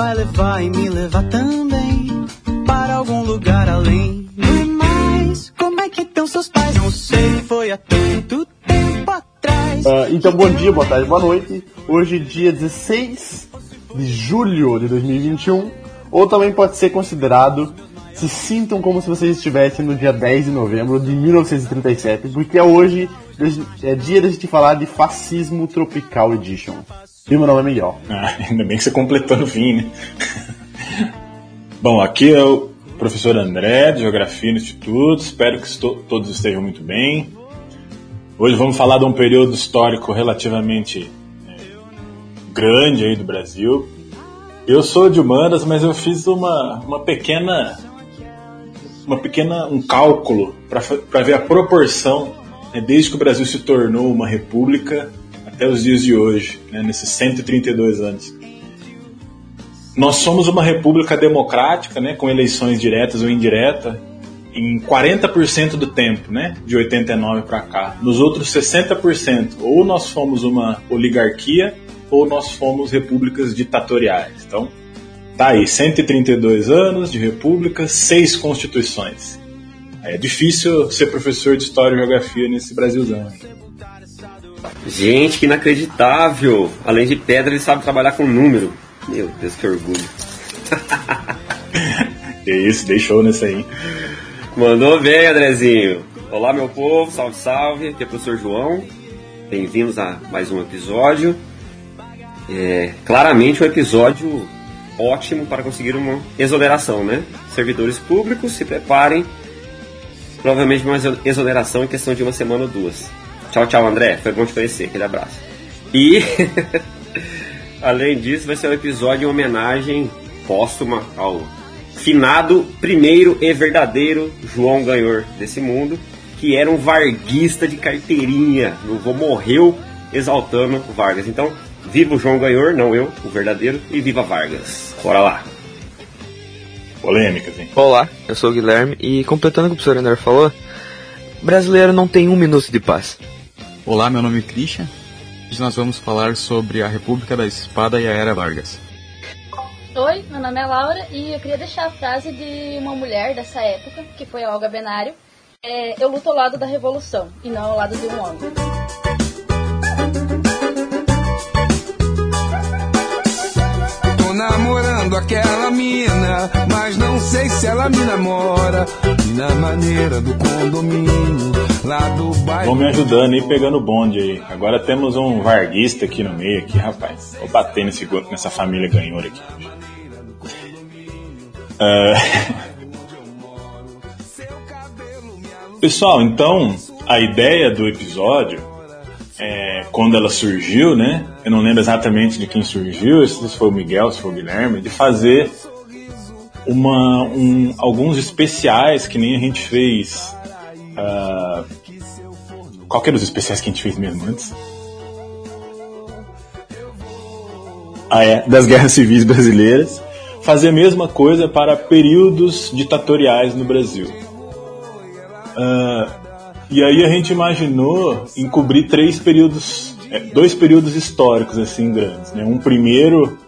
vai levar e me levar também para algum lugar além. É mais como é que estão seus pais? Não sei, foi há tanto tempo atrás. Uh, então, bom dia, boa tarde, boa noite. Hoje, dia 16 de julho de 2021, ou também pode ser considerado se sintam como se vocês estivessem no dia 10 de novembro de 1937, porque é hoje é dia da gente falar de Fascismo Tropical Edition. E meu nome é Miguel. Ah, ainda bem que você completou no fim, né? Bom, aqui é o professor André, de Geografia no Instituto. Espero que todos estejam muito bem. Hoje vamos falar de um período histórico relativamente é, grande aí do Brasil. Eu sou de humanas, mas eu fiz uma, uma pequena uma pequena um cálculo para ver a proporção né, desde que o Brasil se tornou uma república até os dias de hoje, né, nesses 132 anos. Nós somos uma república democrática, né, com eleições diretas ou indiretas, em 40% do tempo, né, de 89 para cá. Nos outros 60%, ou nós fomos uma oligarquia ou nós fomos repúblicas ditatoriais. Então, tá aí, 132 anos de república, seis constituições. É difícil ser professor de História e Geografia nesse Brasilzão. Gente, que inacreditável! Além de pedra, ele sabe trabalhar com número. Meu Deus, que orgulho. que isso, deixou nessa aí. Mandou bem, Andrezinho. Olá, meu povo, salve, salve. Aqui é o professor João. Bem-vindos a mais um episódio. É, claramente um episódio ótimo para conseguir uma exoneração, né? Servidores públicos, se preparem. Provavelmente uma exoneração em questão de uma semana ou duas. Tchau, tchau, André. Foi bom te conhecer. Aquele abraço. E, além disso, vai ser um episódio em homenagem póstuma ao finado primeiro e verdadeiro João Ganhor desse mundo, que era um varguista de carteirinha. O vô morreu exaltando Vargas. Então, viva o João Ganhor, não eu, o verdadeiro, e viva Vargas. Bora lá. Polêmicas, hein? Olá, eu sou o Guilherme e completando o que o professor André falou, brasileiro não tem um minuto de paz. Olá, meu nome é Christian. Hoje nós vamos falar sobre a República da Espada e a Era Vargas. Oi, meu nome é Laura e eu queria deixar a frase de uma mulher dessa época, que foi a Olga Benário. É, eu luto ao lado da revolução e não ao lado de um homem. namorando aquela mina, mas não sei se ela me namora. Na maneira do condomínio, lá do bairro. Vão me ajudando aí pegando bonde aí. Agora temos um varguista aqui no meio, aqui, rapaz. Vou bater nesse, nessa família ganhora aqui. Uh... Pessoal, então a ideia do episódio é, quando ela surgiu, né? Eu não lembro exatamente de quem surgiu, se foi o Miguel, se foi o Guilherme, de fazer uma, um, alguns especiais que nem a gente fez. Uh, qual que era os especiais que a gente fez mesmo antes? Ah, é, das guerras civis brasileiras. Fazer a mesma coisa para períodos ditatoriais no Brasil. Uh, e aí a gente imaginou encobrir três períodos, é, dois períodos históricos assim grandes, né? Um primeiro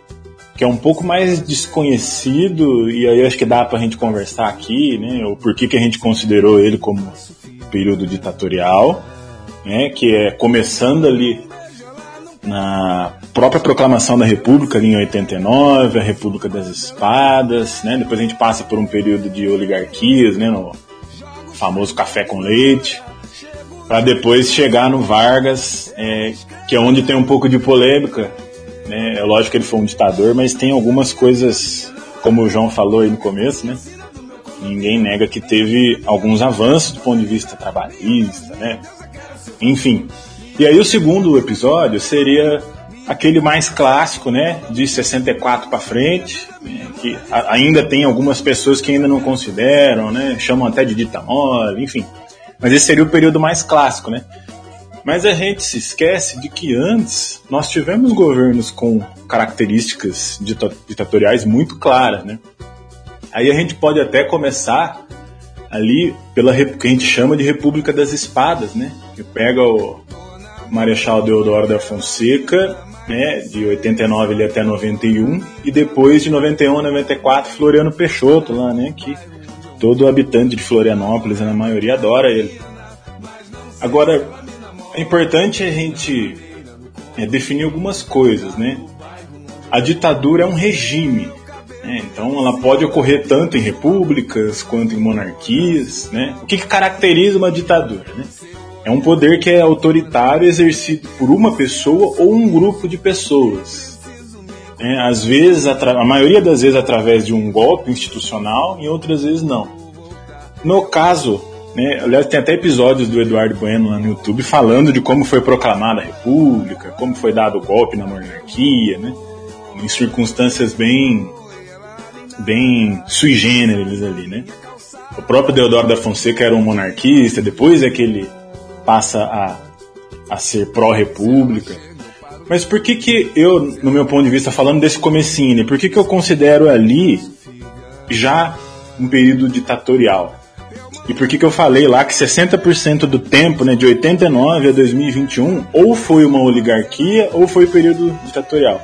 que é um pouco mais desconhecido e aí acho que dá para a gente conversar aqui, né? O porquê que a gente considerou ele como período ditatorial, né? Que é começando ali na própria proclamação da República ali em 89, a República das Espadas, né? Depois a gente passa por um período de oligarquias, né? No famoso café com leite para depois chegar no Vargas, é, que é onde tem um pouco de polêmica. Né? É lógico que ele foi um ditador, mas tem algumas coisas, como o João falou aí no começo, né? Ninguém nega que teve alguns avanços do ponto de vista trabalhista, né? Enfim. E aí o segundo episódio seria aquele mais clássico, né, de 64 para frente, né, que ainda tem algumas pessoas que ainda não consideram, né, chamam até de dita mole, enfim. Mas esse seria o período mais clássico, né? Mas a gente se esquece de que antes nós tivemos governos com características ditatoriais muito claras, né? Aí a gente pode até começar ali pela que a gente chama de República das Espadas, né? Que pega o Marechal Deodoro da Fonseca, né, de 89 ele até 91, e depois de 91 a 94 Floriano Peixoto lá, né, que todo habitante de Florianópolis, na maioria adora ele. Agora, é importante a gente é, definir algumas coisas, né? A ditadura é um regime, né? então ela pode ocorrer tanto em repúblicas quanto em monarquias, né? O que, que caracteriza uma ditadura, né? É um poder que é autoritário exercido por uma pessoa ou um grupo de pessoas. É, às vezes, a maioria das vezes através de um golpe institucional e outras vezes não. No caso, né, aliás, tem até episódios do Eduardo Bueno lá no YouTube falando de como foi proclamada a República, como foi dado o golpe na monarquia, né, em circunstâncias bem, bem sui generis ali, né. O próprio Deodoro da Fonseca era um monarquista, depois é que ele passa a, a ser pró-república. Mas por que que eu, no meu ponto de vista, falando desse comecinho, né, por que que eu considero ali já um período ditatorial? E por que que eu falei lá que 60% do tempo, né, de 89 a 2021, ou foi uma oligarquia ou foi período ditatorial?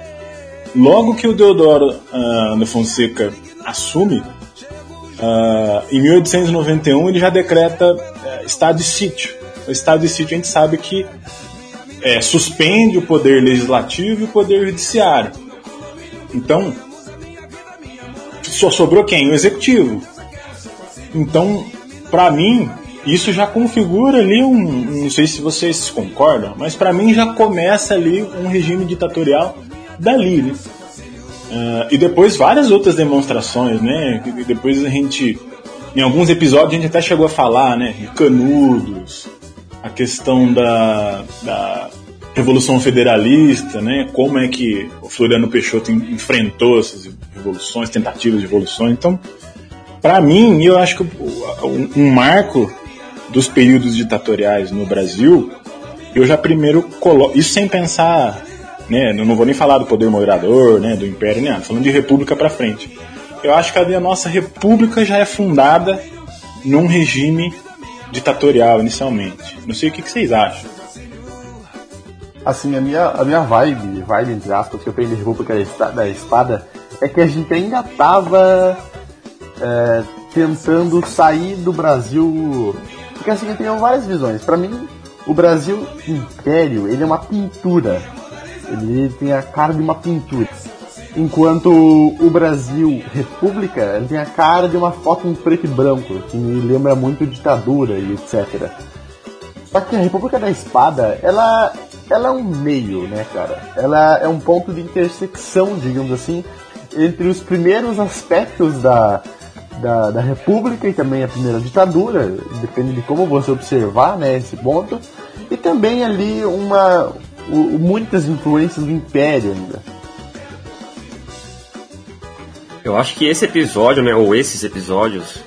Logo que o Deodoro uh, da Fonseca assume, uh, em 1891 ele já decreta uh, estado de sítio o estado de sítio a gente sabe que é, suspende o poder legislativo e o poder judiciário. Então, só sobrou quem? O executivo. Então, para mim, isso já configura ali um. Não sei se vocês concordam, mas para mim já começa ali um regime ditatorial dali, né? Uh, e depois várias outras demonstrações, né? Depois a gente. Em alguns episódios a gente até chegou a falar, né? De canudos, a questão da, da Revolução Federalista, né? Como é que o Floriano Peixoto enfrentou essas revoluções, tentativas de revoluções. Então, para mim, eu acho que um, marco dos períodos ditatoriais no Brasil, eu já primeiro coloco, isso sem pensar, né, não vou nem falar do poder moderador, né, do império, nem nada, falando de república para frente. Eu acho que a nossa república já é fundada num regime ditatorial inicialmente. Não sei o que, que vocês acham. Assim, a minha, a minha vibe, vibe entre aspas, que eu peguei de República da Espada, é que a gente ainda tava é, tentando sair do Brasil. Porque assim, eu tenho várias visões. Para mim, o Brasil Império, ele é uma pintura. Ele tem a cara de uma pintura. Enquanto o Brasil República tem a cara de uma foto em preto e branco, que me lembra muito ditadura e etc. Só que a República da Espada, ela, ela é um meio, né, cara? Ela é um ponto de intersecção, digamos assim, entre os primeiros aspectos da, da, da República e também a primeira ditadura, depende de como você observar, né, esse ponto, e também ali uma, o, muitas influências do Império ainda. Eu acho que esse episódio, né, ou esses episódios,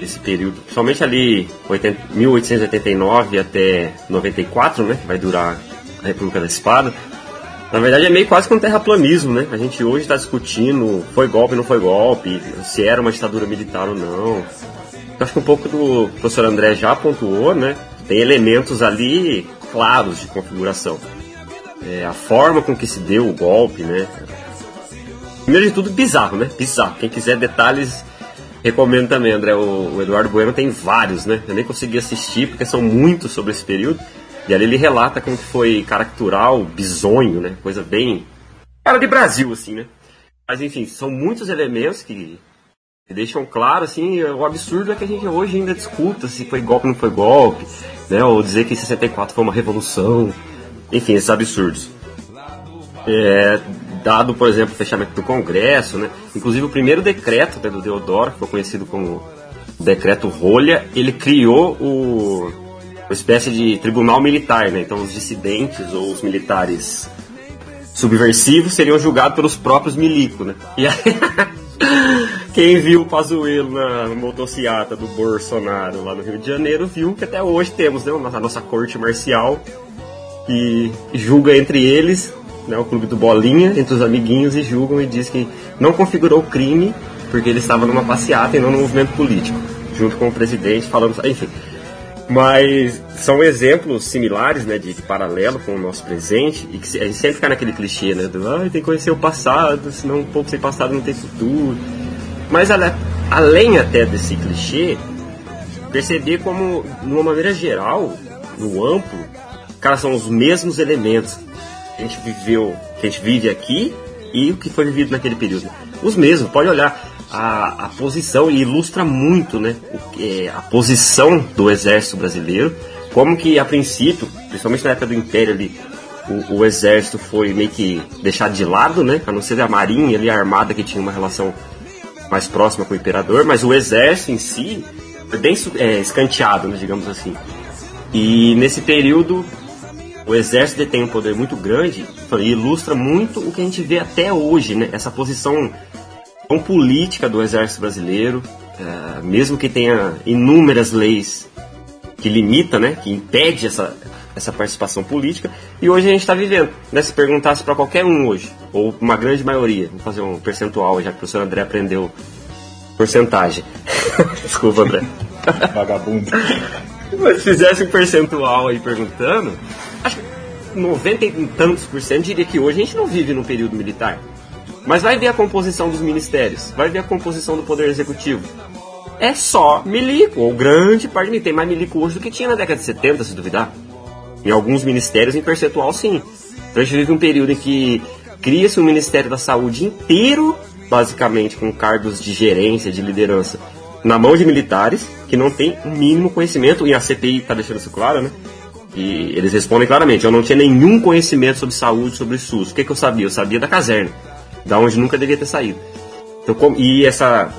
esse período, principalmente ali 80, 1889 até 94, né, que vai durar a República da Espada, na verdade é meio quase que um terraplanismo, né? A gente hoje está discutindo foi golpe não foi golpe, se era uma ditadura militar ou não. Acho que um pouco do professor André já pontuou, né? Tem elementos ali claros de configuração. É, a forma com que se deu o golpe, né? Primeiro de tudo, bizarro, né? Bizarro. Quem quiser detalhes, recomendo também, André. O, o Eduardo Bueno tem vários, né? Eu nem consegui assistir porque são muitos sobre esse período. E ali ele relata como foi caractural, bizonho, né? Coisa bem. Cara de Brasil, assim, né? Mas enfim, são muitos elementos que deixam claro, assim, o absurdo é que a gente hoje ainda discuta se foi golpe ou não foi golpe, né? Ou dizer que 64 foi uma revolução. Enfim, esses absurdos. É, dado, por exemplo, o fechamento do Congresso, né? Inclusive o primeiro decreto né, do Deodoro, que foi conhecido como decreto Rolha, ele criou o, espécie de tribunal militar, né? Então os dissidentes ou os militares subversivos seriam julgados pelos próprios milicos, né? E aí, quem viu o Pazuello na motocicleta do Bolsonaro lá no Rio de Janeiro viu que até hoje temos né, a nossa corte marcial que julga entre eles né, o clube do Bolinha, entre os amiguinhos e julgam e diz que não configurou crime porque ele estava numa passeata e não no movimento político, junto com o presidente falando, enfim. Mas são exemplos similares, né, de, de paralelo com o nosso presente, e que a gente sempre fica naquele clichê, né, do, ah, tem que conhecer o passado, senão um pouco sem passado não tem futuro. Mas além até desse clichê, perceber como, de uma maneira geral, no amplo, cara, são os mesmos elementos que a gente viveu, que a gente vive aqui e o que foi vivido naquele período. Os mesmos, pode olhar a, a posição e ilustra muito, né, o é a posição do exército brasileiro, como que a princípio, principalmente na época do Império ali, o, o exército foi meio que deixado de lado, né, a não ser a marinha ali, a armada que tinha uma relação mais próxima com o imperador, mas o exército em si foi bem é, escanteado, né, digamos assim. E nesse período, o exército detém um poder muito grande e ilustra muito o que a gente vê até hoje, né? Essa posição política do exército brasileiro, é, mesmo que tenha inúmeras leis que limita, né? Que impede essa, essa participação política. E hoje a gente está vivendo. Né? Se perguntasse para qualquer um hoje, ou uma grande maioria, vou fazer um percentual, já que o professor André aprendeu porcentagem. Desculpa, André. Vagabundo. Mas se fizesse um percentual aí perguntando, acho que 90 e tantos por cento diria que hoje a gente não vive num período militar. Mas vai ver a composição dos ministérios, vai ver a composição do Poder Executivo. É só milico, ou grande parte de Tem mais milico hoje do que tinha na década de 70, se duvidar. Em alguns ministérios, em percentual, sim. Então a gente vive um período em que cria-se um Ministério da Saúde inteiro, basicamente com cargos de gerência, de liderança, na mão de militares, que não tem o mínimo conhecimento, e a CPI está deixando isso claro, né? E eles respondem claramente: eu não tinha nenhum conhecimento sobre saúde, sobre SUS. O que, que eu sabia? Eu sabia da caserna, da onde nunca devia ter saído. Então, e essa,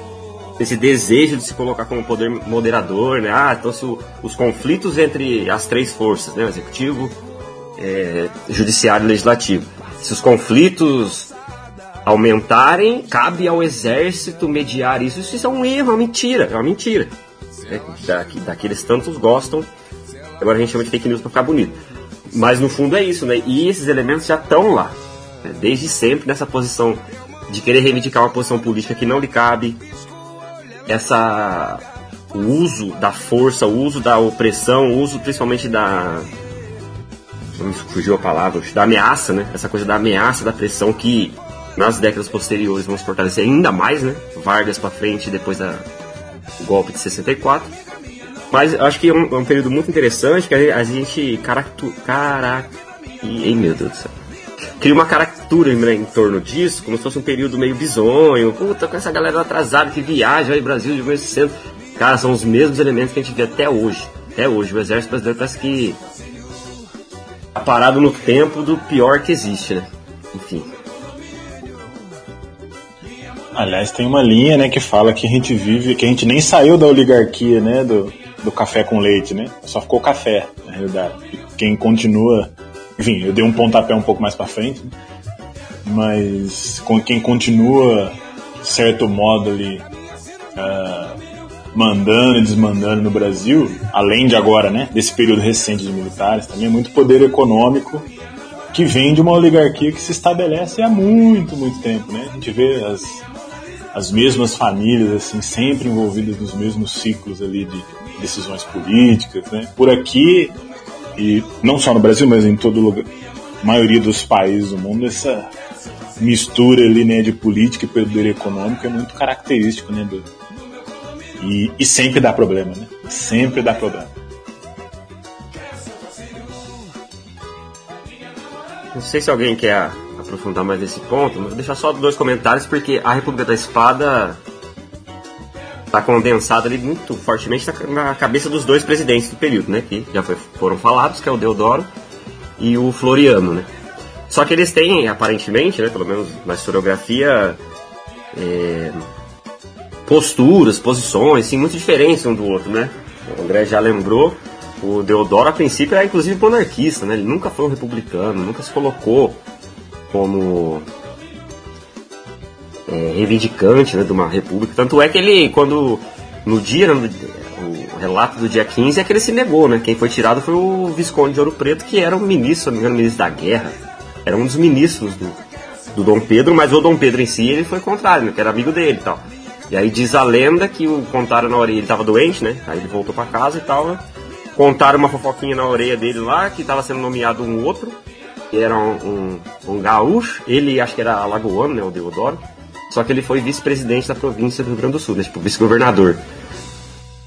esse desejo de se colocar como poder moderador, né? Ah, então se os conflitos entre as três forças, né? O executivo, é, judiciário e legislativo. Se os conflitos aumentarem, cabe ao exército mediar isso. Isso é um erro, é uma mentira, é uma mentira. É, daqueles tantos gostam. Agora a gente chama de fake news pra ficar bonito. Mas no fundo é isso, né? E esses elementos já estão lá. Né? Desde sempre nessa posição de querer reivindicar uma posição política que não lhe cabe. Essa o uso da força, o uso da opressão, o uso principalmente da fugiu a palavra, da ameaça, né? Essa coisa da ameaça, da pressão que nas décadas posteriores vão se fortalecer ainda mais, né? Vargas pra frente depois da o golpe de 64. Mas eu acho que é um, é um período muito interessante que a gente, a gente caractu, cara, e, ei, meu Deus do céu. Cria uma caricatura né, em torno disso, como se fosse um período meio bizonho. Puta, com essa galera atrasada que viaja aí Brasil de vez em quando. Cara, são os mesmos elementos que a gente vê até hoje. Até hoje. O exército brasileiro parece que tá parado no tempo do pior que existe, né? Enfim. Aliás, tem uma linha, né, que fala que a gente vive, que a gente nem saiu da oligarquia, né, do, do café com leite, né? Só ficou café, na realidade. Quem continua, enfim, eu dei um pontapé um pouco mais pra frente, mas com quem continua, de certo modo ali, ah, mandando e desmandando no Brasil, além de agora, né, desse período recente de militares, também é muito poder econômico que vem de uma oligarquia que se estabelece há muito, muito tempo, né? A gente vê as, as mesmas famílias, assim, sempre envolvidas nos mesmos ciclos ali de decisões políticas, né? Por aqui, e não só no Brasil, mas em todo lugar, maioria dos países do mundo, essa mistura ali, né, de política e poder econômico é muito característico, né, do, e, e sempre dá problema, né? Sempre dá problema. Não sei se alguém quer aprofundar mais esse ponto, mas vou deixar só dois comentários, porque a República da Espada está condensada ali muito fortemente na, cabeça dos dois presidentes do período, né? Que já foi- foram falados, que é o Deodoro e o Floriano, né? Só que eles têm, aparentemente, né, pelo menos na historiografia, é, posturas, posições, assim, muito diferentes um do outro, né? O André já lembrou, o Deodoro a princípio era inclusive monarquista, né? Ele nunca foi um republicano, nunca se colocou como é, reivindicante né, de uma república. Tanto é que ele, quando no dia, no- o relato do dia 15 é que ele se negou, né? Quem foi tirado foi o Visconde de Ouro Preto, que era o ministro, não me engano, ministro da guerra. Era um dos ministros do, do Dom Pedro, mas o Dom Pedro em si ele foi contrário, né? Que era amigo dele e tal. E aí diz a lenda que o contaram na orelha, ele tava doente, né? Aí ele voltou pra casa e tal, né? contaram uma fofoquinha na orelha dele lá, que estava sendo nomeado um outro, que era um, um, um gaúcho, ele acho que era alagoano, né, o Deodoro, só que ele foi vice-presidente da província do Rio Grande do Sul, né, tipo, vice-governador.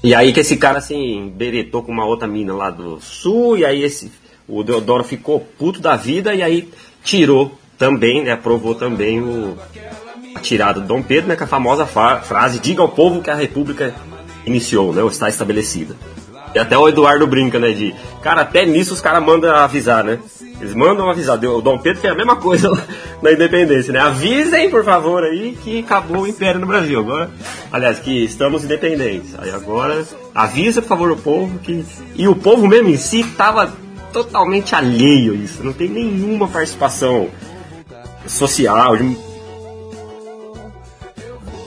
E aí que esse cara, assim, beretou com uma outra mina lá do sul, e aí esse, o Deodoro ficou puto da vida, e aí tirou também, né, aprovou também o, a tirada do Dom Pedro, né, com a famosa fa- frase, diga ao povo que a república iniciou, né, ou está estabelecida. E até o Eduardo brinca, né, de, cara, até nisso os caras mandam avisar, né, eles mandam avisar, o Dom Pedro fez a mesma coisa na independência, né, avisem, por favor, aí, que acabou o Império no Brasil, agora, aliás, que estamos independentes, aí agora, avisa, por favor, o povo que, e o povo mesmo em si tava totalmente alheio a isso, não tem nenhuma participação social,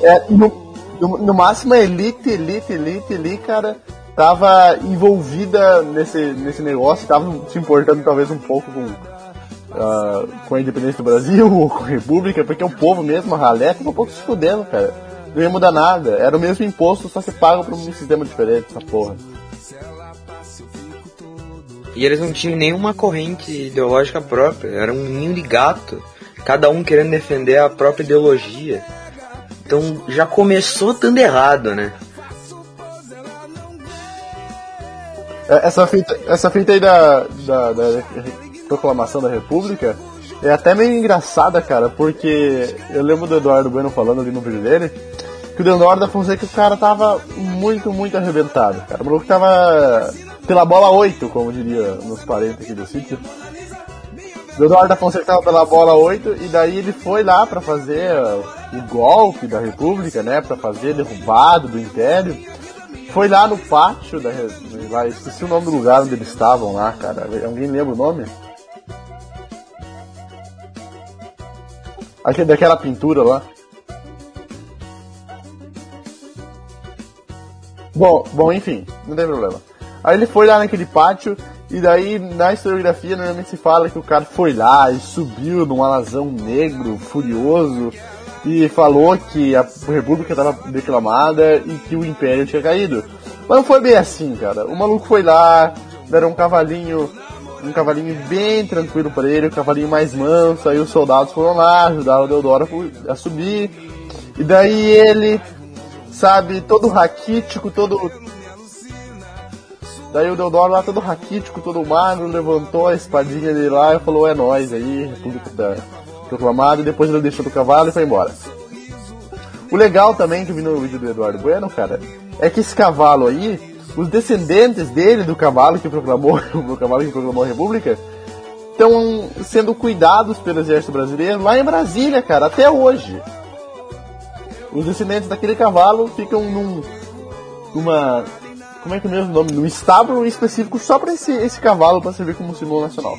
É, no, no, no máximo elite, elite, elite ali, cara, tava envolvida nesse, nesse negócio, tava se importando talvez um pouco com, ah, com a independência do Brasil ou com a República, porque o povo mesmo, a ralé, tava um pouco se fudendo, cara. Não ia mudar nada. Era o mesmo imposto, só se paga por um sistema diferente, essa porra. E eles não tinham nenhuma corrente ideológica própria, era um ninho de gato, cada um querendo defender a própria ideologia. Então já começou dando errado, né? Essa fita, essa fita aí da, da, da proclamação da República é até meio engraçada, cara, porque eu lembro do Eduardo Bueno falando ali no vídeo dele que o Leonardo da Fonseca, o cara tava muito, muito arrebentado, cara. O maluco tava pela bola 8, como diria nos parentes aqui do sítio. Eduardo da Fonseca tava pela bola 8 e daí ele foi lá pra fazer o golpe da República, né? Pra fazer derrubado do Império. Foi lá no pátio da. Lá, esqueci o nome do lugar onde eles estavam lá, cara. Alguém lembra o nome? Aquele, daquela pintura lá. Bom, bom, enfim, não tem problema. Aí ele foi lá naquele pátio e daí na historiografia normalmente se fala que o cara foi lá e subiu num alazão negro, furioso, e falou que a república estava declamada e que o império tinha caído. Mas não foi bem assim, cara. O maluco foi lá, deram um cavalinho, um cavalinho bem tranquilo para ele, um cavalinho mais manso, aí os soldados foram lá, ajudaram o Deodoro a subir. E daí ele, sabe, todo raquítico, todo Daí o Deodoro lá todo raquítico, todo magro, levantou a espadinha dele lá e falou, é nóis aí, República da proclamada, e depois ele deixou do cavalo e foi embora. O legal também que vi no vídeo do Eduardo Bueno, cara, é que esse cavalo aí, os descendentes dele, do cavalo que proclamou, o cavalo que proclamou a República, estão sendo cuidados pelo exército brasileiro lá em Brasília, cara, até hoje. Os descendentes daquele cavalo ficam num, numa como é que é mesmo o nome? Num estábulo específico só pra esse, esse cavalo pra servir como símbolo nacional.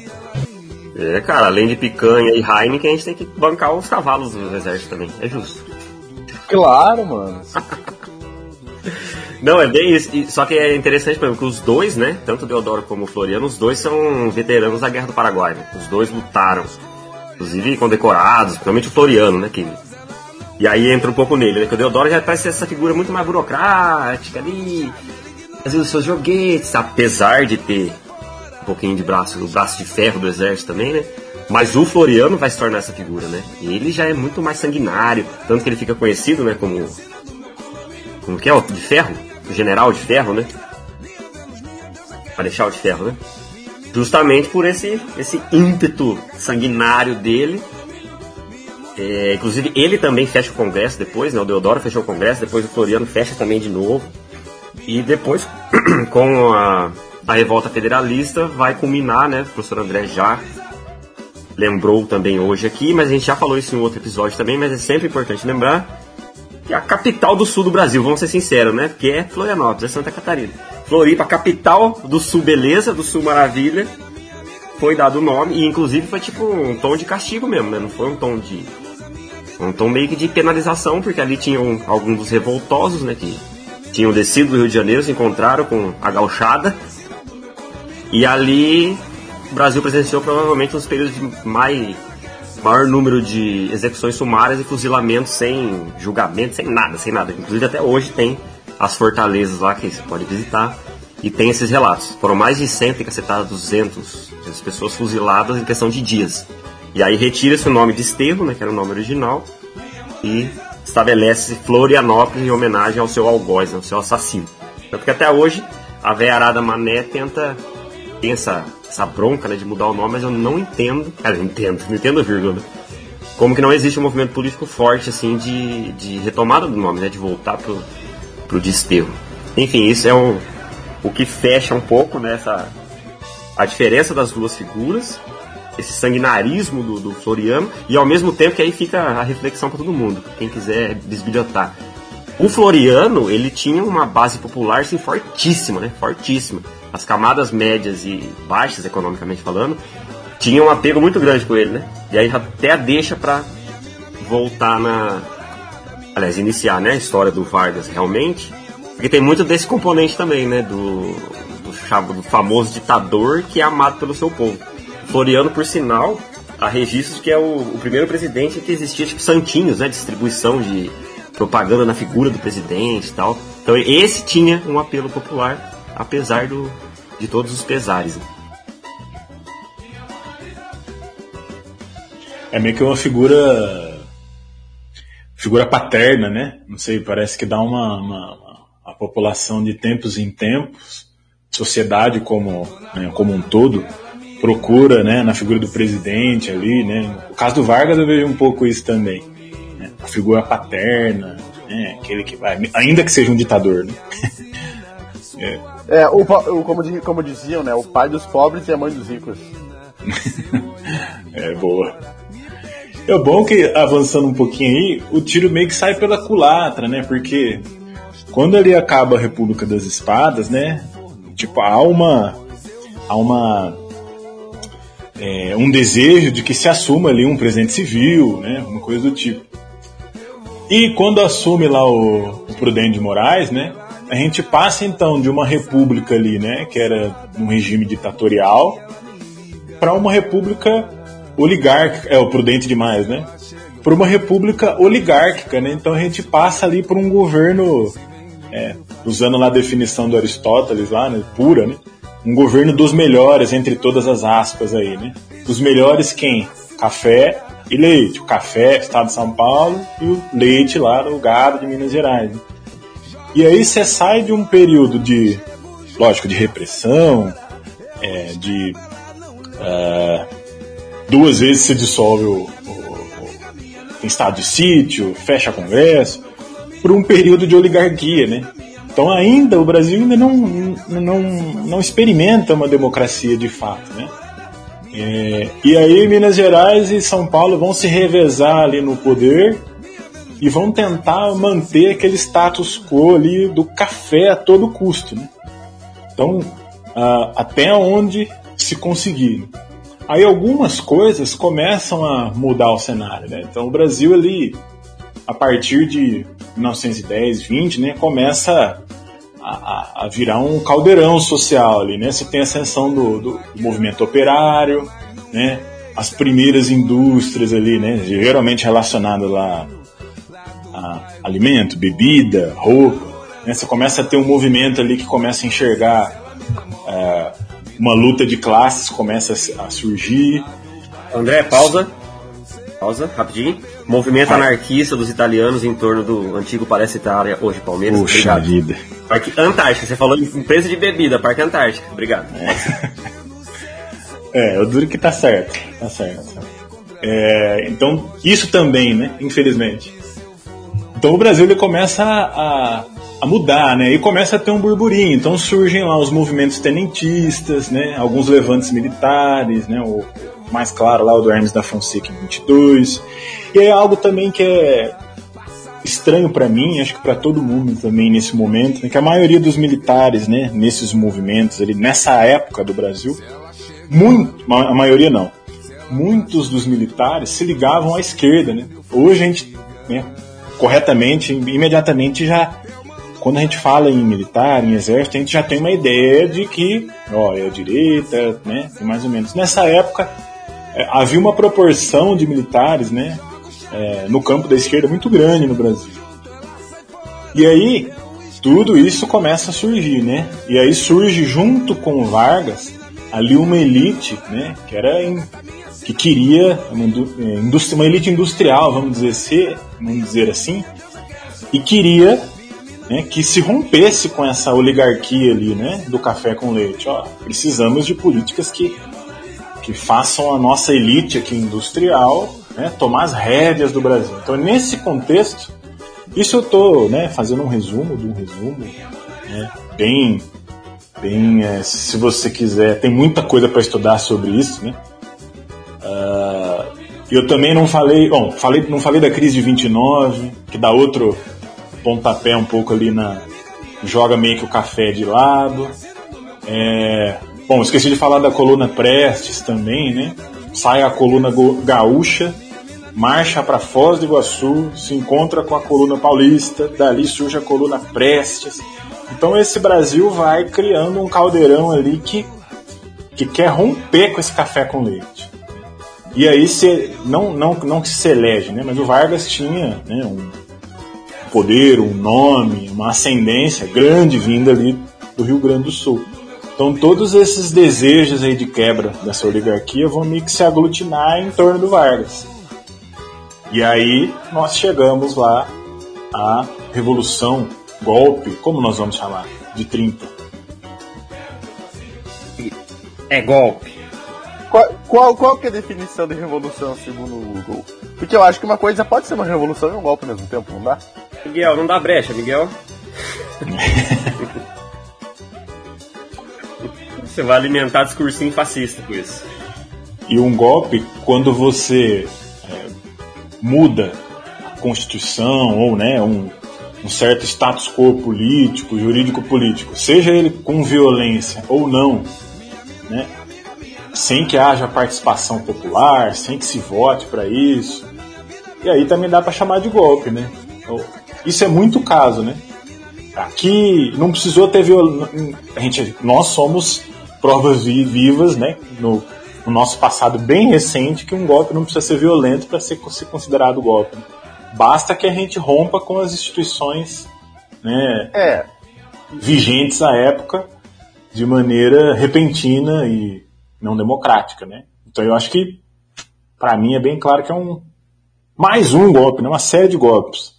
É, cara, além de picanha e Heineken, a gente tem que bancar os cavalos do exército também. É justo. Claro, mano. Não, é bem isso. Só que é interessante, por exemplo, que os dois, né? Tanto o Deodoro como o Floriano, os dois são veteranos da Guerra do Paraguai. Né? Os dois lutaram. Inclusive condecorados, principalmente o Floriano, né? Que... E aí entra um pouco nele, né? Que o Deodoro já parece essa figura muito mais burocrática ali. Fazendo os seus joguetes, apesar de ter um pouquinho de braço, o braço de ferro do exército também, né? Mas o Floriano vai se tornar essa figura, né? Ele já é muito mais sanguinário, tanto que ele fica conhecido, né, como como que é? O de ferro? O general de ferro, né? Marechal de ferro, né? Justamente por esse, esse ímpeto sanguinário dele. É, inclusive, ele também fecha o Congresso depois, né? O Deodoro fechou o Congresso, depois o Floriano fecha também de novo. E depois, com a, a revolta federalista, vai culminar, né? O professor André já lembrou também hoje aqui, mas a gente já falou isso em outro episódio também, mas é sempre importante lembrar que é a capital do sul do Brasil, vamos ser sinceros, né? Porque é Florianópolis, é Santa Catarina. Floripa, capital do sul beleza, do sul maravilha, foi dado o nome, e inclusive foi tipo um tom de castigo mesmo, né? Não foi um tom de. Um tom meio que de penalização, porque ali tinham alguns dos revoltosos, né? Que tinham descido do Rio de Janeiro, se encontraram com a gauchada, e ali o Brasil presenciou provavelmente um dos períodos de maior número de execuções sumárias e fuzilamentos sem julgamento, sem nada, sem nada. Inclusive até hoje tem as fortalezas lá que você pode visitar. e tem esses relatos. Foram mais de 100 e cacetadas 200 as pessoas fuziladas em questão de dias. E aí retira-se o nome de Estevão, né, que era o nome original, e estabelece Florianópolis em homenagem ao seu algoz, ao seu assassino. Tanto que até hoje a veiarada Mané tenta tem essa, essa bronca né, de mudar o nome, mas eu não entendo. Cara, eu entendo, não entendo vírgula. Né? Como que não existe um movimento político forte assim de, de retomada do nome, né? De voltar pro, pro desterro. Enfim, isso é um, o que fecha um pouco né, a diferença das duas figuras, esse sanguinarismo do, do Floriano, e ao mesmo tempo que aí fica a reflexão para todo mundo, quem quiser desbilhotar. O Floriano, ele tinha uma base popular assim, fortíssima, né? Fortíssima as camadas médias e baixas, economicamente falando, tinham um apego muito grande com ele, né? E aí até deixa para voltar na. Aliás, iniciar né, a história do Vargas realmente. Porque tem muito desse componente também, né? Do, do, do famoso ditador que é amado pelo seu povo. Floriano, por sinal, há registros que é o, o primeiro presidente que existia, tipo, santinhos, né? Distribuição de propaganda na figura do presidente e tal. Então esse tinha um apelo popular apesar do, de todos os pesares. É meio que uma figura figura paterna, né? Não sei, parece que dá uma, uma, uma a população de tempos em tempos, sociedade como né, como um todo procura, né, na figura do presidente ali, né? O caso do Vargas eu vejo um pouco isso também, né? a figura paterna, né? Aquele que vai, ainda que seja um ditador, né? é. É, o, o, como, como diziam, né? O pai dos pobres e a mãe dos ricos. é, boa. É bom que, avançando um pouquinho aí, o tiro meio que sai pela culatra, né? Porque quando ali acaba a República das Espadas, né? Tipo, há uma. Há uma. É, um desejo de que se assuma ali um presidente civil, né? Uma coisa do tipo. E quando assume lá o, o Prudente de Moraes, né? A gente passa então de uma república ali, né, que era um regime ditatorial, para uma república oligárquica, é o prudente demais, né? Para uma república oligárquica, né? Então a gente passa ali por um governo, é, usando lá a definição do Aristóteles lá, né, pura, né? Um governo dos melhores entre todas as aspas aí, né? Os melhores quem? Café e leite. O café, Estado de São Paulo, e o leite lá do gado de Minas Gerais. E aí você sai de um período de, lógico, de repressão, é, de uh, duas vezes se dissolve o, o, o, estado de sítio, fecha Congresso, por um período de oligarquia, né? Então ainda o Brasil ainda não, não, não experimenta uma democracia de fato, né? É, e aí Minas Gerais e São Paulo vão se revezar ali no poder e vão tentar manter aquele status quo ali do café a todo custo. Né? Então, uh, até onde se conseguir. Aí algumas coisas começam a mudar o cenário. Né? Então, o Brasil ali, a partir de 1910, 20, né, começa a, a, virar um caldeirão social ali, né? Você tem a ascensão do, do, do, movimento operário, né? As primeiras indústrias ali, né? Geralmente relacionadas lá alimento, bebida, roupa. Né? Você começa a ter um movimento ali que começa a enxergar é, uma luta de classes começa a, surgir. André, pausa. Pausa, rapidinho. Movimento Vai. anarquista dos italianos em torno do antigo Palestra Itália, hoje Palmeiras. Puxa Obrigado. vida. Parque Antártica, você falou em empresa de bebida, Parque Antártica. Obrigado. É, eu duro que tá certo. Tá certo. É, então, isso também, né? Infelizmente. Então o Brasil ele começa a, a mudar, né? E começa a ter um burburinho. Então surgem lá os movimentos tenentistas, né? Alguns levantes militares, né? O mais claro lá o do Hermes da Fonseca em 22. E é algo também que é estranho para mim, acho que para todo mundo também nesse momento, né? que a maioria dos militares, né, nesses movimentos ali, nessa época do Brasil, muito, a maioria não, muitos dos militares se ligavam à esquerda, né? Hoje a gente, né, corretamente, imediatamente já quando a gente fala em militar, em exército, a gente já tem uma ideia de que, ó, é a direita, né, mais ou menos. Nessa época, é, havia uma proporção de militares, né, é, no campo da esquerda muito grande no Brasil. E aí, tudo isso começa a surgir, né? E aí surge junto com Vargas ali uma elite, né? Que era em, que queria uma, indústria, uma elite industrial, vamos dizer, ser, vamos dizer assim, e queria né, que se rompesse com essa oligarquia ali, né, do café com leite. Ó, precisamos de políticas que, que façam a nossa elite aqui industrial né, tomar as rédeas do Brasil. Então, nesse contexto, isso eu estou né, fazendo um resumo de um resumo, né, bem, bem é, se você quiser, tem muita coisa para estudar sobre isso, né? Uh, eu também não falei, bom, falei, não falei da crise de 29, que dá outro pontapé um pouco ali na. joga meio que o café de lado. É, bom, esqueci de falar da coluna Prestes também, né? Sai a coluna gaúcha, marcha para Foz do Iguaçu, se encontra com a coluna paulista, dali surge a coluna Prestes. Então esse Brasil vai criando um caldeirão ali que, que quer romper com esse café com leite. E aí se, não, não, não que se elege, né? mas o Vargas tinha né, um, poder, um nome, uma ascendência grande vinda ali do Rio Grande do Sul. Então todos esses desejos aí de quebra dessa oligarquia vão meio que se aglutinar em torno do Vargas. E aí nós chegamos lá à revolução, golpe, como nós vamos chamar, de 30. É golpe. Qual, qual, qual que é a definição de revolução segundo o Google? Porque eu acho que uma coisa pode ser uma revolução e um golpe ao mesmo tempo, não dá? Miguel, não dá brecha, Miguel. você vai alimentar discursinho fascista com isso. E um golpe, quando você é, muda a Constituição ou né, um, um certo status quo político, jurídico-político, seja ele com violência ou não, né, sem que haja participação popular, sem que se vote para isso, e aí também dá para chamar de golpe, né? Isso é muito caso, né? Aqui não precisou ter violência. A gente, nós somos provas vivas, né? No, no, nosso passado bem recente, que um golpe não precisa ser violento para ser, ser, considerado golpe. Né? Basta que a gente rompa com as instituições, né? É. Vigentes à época, de maneira repentina e não democrática, né? Então eu acho que, para mim, é bem claro que é um mais um golpe, né? Uma série de golpes.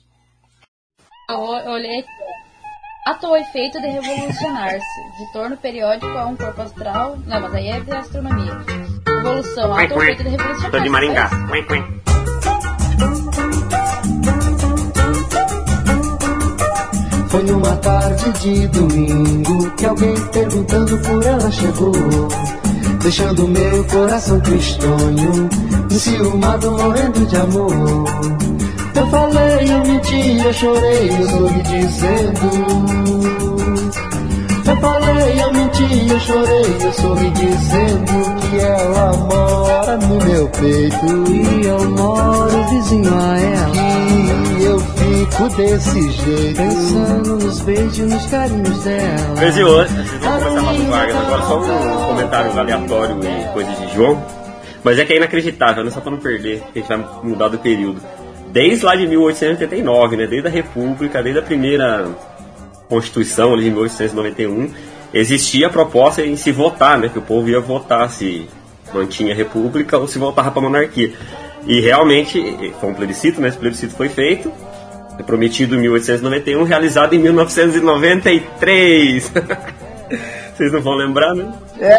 Eu olhei ato ou efeito de revolucionar-se, de torno periódico a um corpo astral. Não, mas aí é de astronomia. Evolução, ato ou efeito de revolucionar-se. Tô de Maringá. Foi numa tarde de domingo que alguém perguntando por ela chegou, deixando meu coração tristonho, enciumado morrendo de amor. Eu falei, eu menti, eu chorei, eu soube dizendo. Eu falei, eu menti, eu chorei, eu soube dizendo que ela mora no meu peito e eu moro vizinho a ela. Fico desse jeito, pensando nos beijos, nos carinhos dela. Brasil, hoje, vocês vão começar Vargas, agora só um comentário aleatório e coisas de João. Mas é que é inacreditável, não é só pra não perder, que a gente vai mudar do período. Desde lá de 1889, né, desde a República, desde a primeira Constituição ali de 1891, existia a proposta em se votar, né, que o povo ia votar se mantinha a República ou se voltava para a monarquia. E realmente foi um plebiscito, né, esse plebiscito foi feito, prometido em 1891, realizado em 1993. Vocês não vão lembrar, né? É,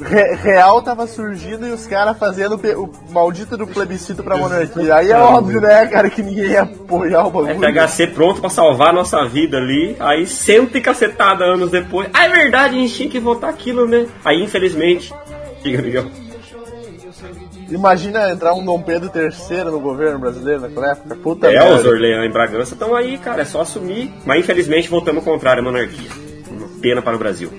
Re real tava surgindo e os caras fazendo o maldito do plebiscito pra monarquia. Aí é óbvio, né, cara, que ninguém ia apoiar o bagulho. FHC pronto pra salvar a nossa vida ali. Aí cento e cacetada anos depois. Ah, é verdade, a gente tinha que votar aquilo, né? Aí, infelizmente. Diga, Miguel. Imagina entrar um Dom Pedro III no governo brasileiro naquela época. Puta é, merda. os Orleans em Bragança estão aí, cara. É só assumir. Mas infelizmente votamos contrário à monarquia. Uma pena para o Brasil.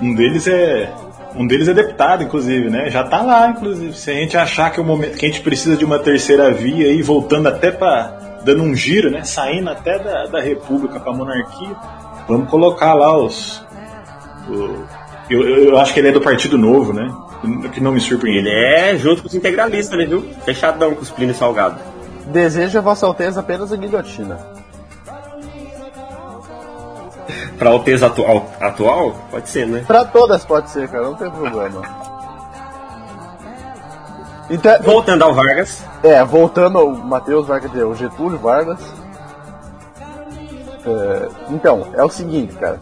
Um deles é um deles é deputado, inclusive, né? Já tá lá, inclusive. Se a gente achar que, é o momento, que a gente precisa de uma terceira via e voltando até para dando um giro, né? Saindo até da, da República para a monarquia, vamos colocar lá os. O, eu, eu acho que ele é do Partido Novo, né? Que não me surpreende. Ele é junto com os integralistas, né, viu? Fechadão com os Plínio Salgado. Desejo a Vossa Alteza apenas a guilhotina. Pra Alteza atual, atual? Pode ser, né? Pra todas pode ser, cara, não tem problema. Então, Voltando ao Vargas. É, voltando ao Matheus Vargas, o Getúlio Vargas. É, então, é o seguinte, cara.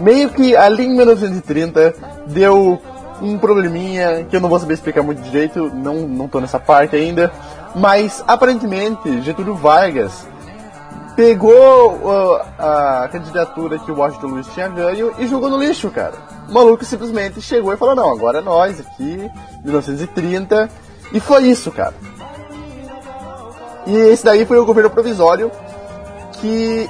Meio que ali em 1930 deu um probleminha que eu não vou saber explicar muito direito, não, não tô nessa parte ainda. Mas aparentemente Getúlio Vargas pegou uh, a candidatura que o Washington Luiz tinha ganho e jogou no lixo, cara. O maluco simplesmente chegou e falou: Não, agora é nós aqui, 1930. E foi isso, cara. E esse daí foi o governo provisório que,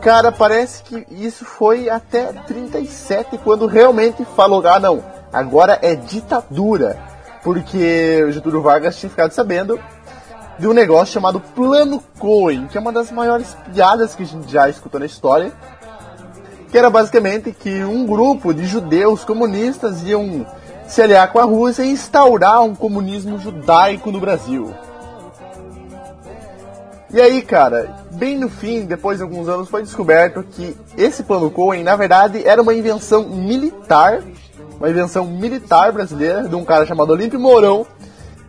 cara, parece que isso foi até 37, quando realmente falou: Ah, não, agora é ditadura. Porque o Getúlio Vargas tinha ficado sabendo de um negócio chamado Plano Cohen, que é uma das maiores piadas que a gente já escutou na história. Que era basicamente que um grupo de judeus comunistas iam se aliar com a Rússia e instaurar um comunismo judaico no Brasil. E aí, cara, bem no fim, depois de alguns anos, foi descoberto que esse plano Cohen, na verdade, era uma invenção militar, uma invenção militar brasileira, de um cara chamado Olímpio Mourão,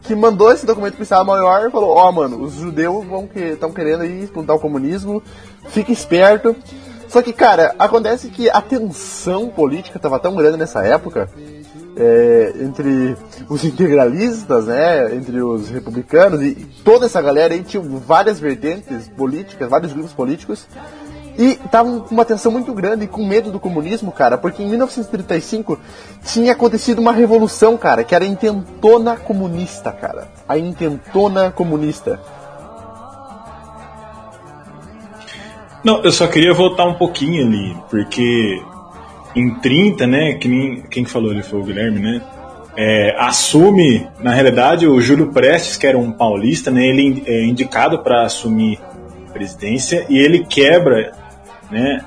que mandou esse documento pro Estado Maior e falou: Ó, oh, mano, os judeus vão que estão querendo aí explodir o comunismo, fique esperto. Só que, cara, acontece que a tensão política estava tão grande nessa época é, entre os integralistas, né, entre os republicanos e toda essa galera aí tinha várias vertentes políticas, vários grupos políticos e estavam com uma tensão muito grande e com medo do comunismo, cara, porque em 1935 tinha acontecido uma revolução, cara, que era a intentona comunista, cara, a intentona comunista. Não, eu só queria voltar um pouquinho ali, porque em 30, né, que nem, quem falou ali foi o Guilherme, né, é, assume, na realidade, o Júlio Prestes, que era um paulista, né, ele é indicado para assumir a presidência e ele quebra, né,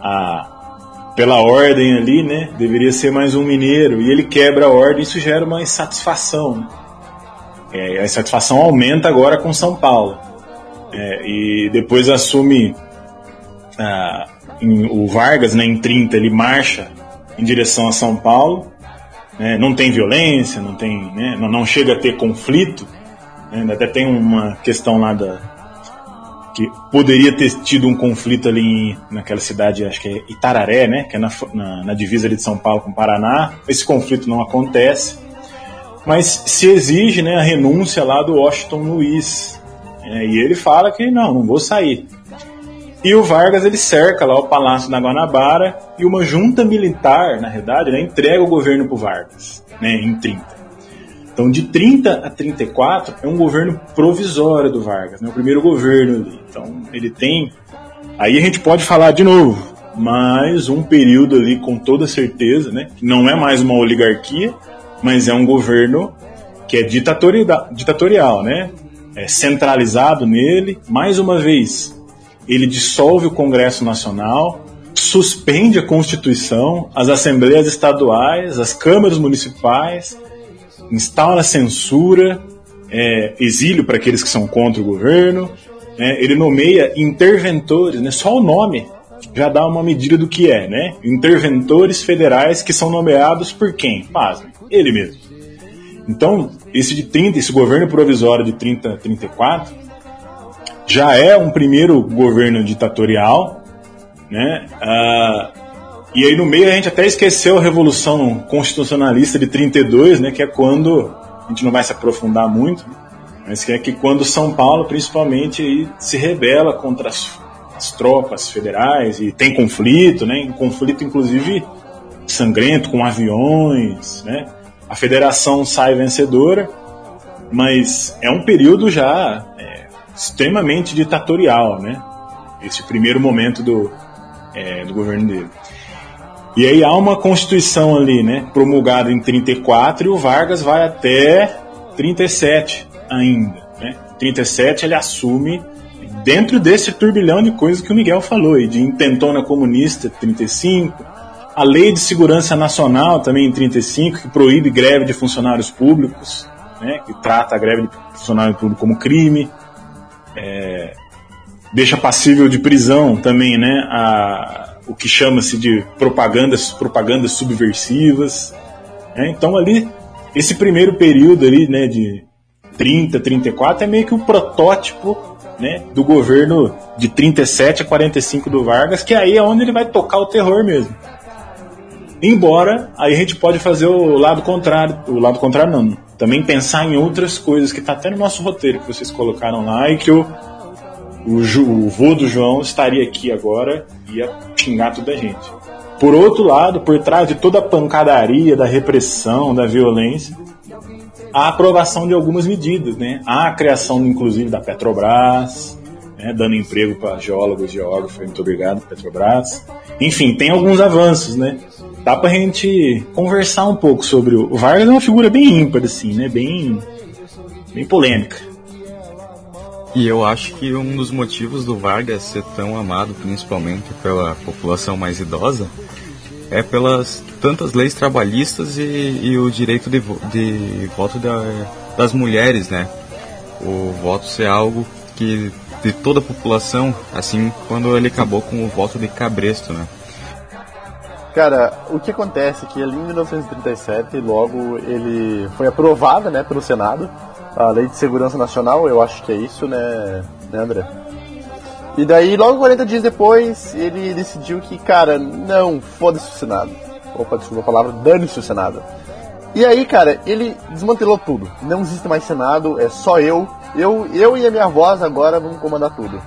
a, pela ordem ali, né, deveria ser mais um mineiro, e ele quebra a ordem, isso gera uma insatisfação, né? é, a insatisfação aumenta agora com São Paulo, é, e depois assume a, em, o Vargas, né, em 30, ele marcha em direção a São Paulo, né, não tem violência, não tem, né, não, não, chega a ter conflito, né, até tem uma questão lá da que poderia ter tido um conflito ali em, naquela cidade, acho que é Itararé, né, que é na, na, na divisa de São Paulo com o Paraná. Esse conflito não acontece, mas se exige, né, a renúncia lá do Washington Luiz, é, e ele fala que não, não vou sair. E o Vargas ele cerca lá o Palácio da Guanabara e uma junta militar, na verdade, né, entrega o governo para o Vargas, né, em 30. Então, de 30 a 34 é um governo provisório do Vargas, né, o primeiro governo ali. Então, ele tem. Aí a gente pode falar de novo, mais um período ali com toda certeza, né, que não é mais uma oligarquia, mas é um governo que é ditatorial, ditatorial né, é centralizado nele. Mais uma vez, ele dissolve o Congresso Nacional, suspende a Constituição, as assembleias estaduais, as câmaras municipais, instala censura, é, exílio para aqueles que são contra o governo, né? ele nomeia interventores, né? só o nome já dá uma medida do que é, né? Interventores federais que são nomeados por quem? Pasme, ele mesmo. Então, esse de 30, esse governo provisório de 30 a 34, já é um primeiro governo ditatorial, né? Ah, e aí no meio a gente até esqueceu a Revolução Constitucionalista de 32, né? Que é quando a gente não vai se aprofundar muito, mas que é que quando São Paulo, principalmente, aí, se rebela contra as, as tropas federais e tem conflito, né? Um conflito inclusive sangrento com aviões, né? A federação sai vencedora, mas é um período já extremamente ditatorial, né? Esse primeiro momento do, é, do governo dele. E aí há uma constituição ali, né? Promulgada em 34 e o Vargas vai até 37 ainda, né? 37 ele assume dentro desse turbilhão de coisas que o Miguel falou, de intentona comunista 35, a Lei de Segurança Nacional também em 35 que proíbe greve de funcionários públicos, né? Que trata a greve de funcionário público como crime. É, deixa passível de prisão também, né? A, o que chama-se de propagandas, propagandas subversivas. Né? Então ali, esse primeiro período ali, né, de 30, 34 é meio que o protótipo né, do governo de 37 a 45 do Vargas, que aí é onde ele vai tocar o terror mesmo. Embora aí a gente pode fazer o lado contrário, o lado contrário não, também pensar em outras coisas que está até no nosso roteiro que vocês colocaram lá e que o, o, o vô do João estaria aqui agora e ia xingar toda a gente. Por outro lado, por trás de toda a pancadaria, da repressão, da violência, a aprovação de algumas medidas, né? A criação, inclusive, da Petrobras, né? dando emprego para geólogos, geógrafos, muito obrigado, Petrobras. Enfim, tem alguns avanços, né? Dá pra gente conversar um pouco sobre o, o Vargas, é uma figura bem ímpar, assim, né? Bem, bem polêmica. E eu acho que um dos motivos do Vargas ser tão amado, principalmente pela população mais idosa, é pelas tantas leis trabalhistas e, e o direito de, de voto da, das mulheres, né? O voto ser algo que de toda a população, assim quando ele acabou com o voto de cabresto, né? Cara, o que acontece é que ali em 1937, logo ele foi aprovada, né, pelo Senado, a Lei de Segurança Nacional, eu acho que é isso, né, né André? E daí, logo 40 dias depois, ele decidiu que, cara, não, foda-se o Senado. Opa, desculpa a palavra, dane-se o Senado. E aí, cara, ele desmantelou tudo. Não existe mais Senado, é só eu. Eu, eu e a minha voz agora vamos comandar tudo.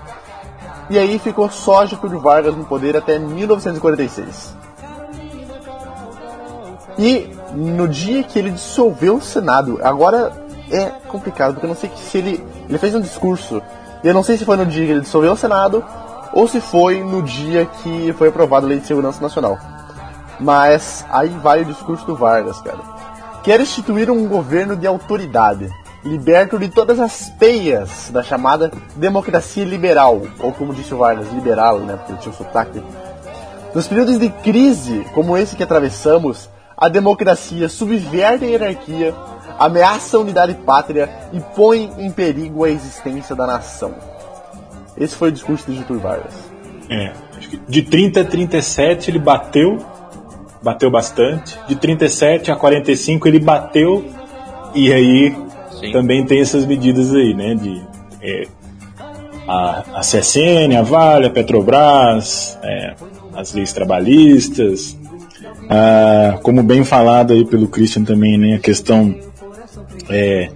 E aí ficou só Getúlio Vargas no poder até 1946. E no dia que ele dissolveu o Senado, agora é complicado, porque eu não sei se ele. Ele fez um discurso e eu não sei se foi no dia que ele dissolveu o Senado ou se foi no dia que foi aprovada a Lei de Segurança Nacional. Mas aí vai o discurso do Vargas, cara. Quer instituir um governo de autoridade, liberto de todas as peias da chamada democracia liberal, ou como disse o Vargas, liberal, né, porque tinha o sotaque. Nos períodos de crise como esse que atravessamos, a democracia subverte a hierarquia, ameaça a unidade pátria e põe em perigo a existência da nação. Esse foi o discurso de Getúlio Vargas. É, de 30 a 37 ele bateu, bateu bastante. De 37 a 45 ele bateu e aí Sim. também tem essas medidas aí, né? De é, a, a CSN, a Vale, a Petrobras, é, as leis trabalhistas, ah, como bem falado aí pelo Christian também, né? A questão é,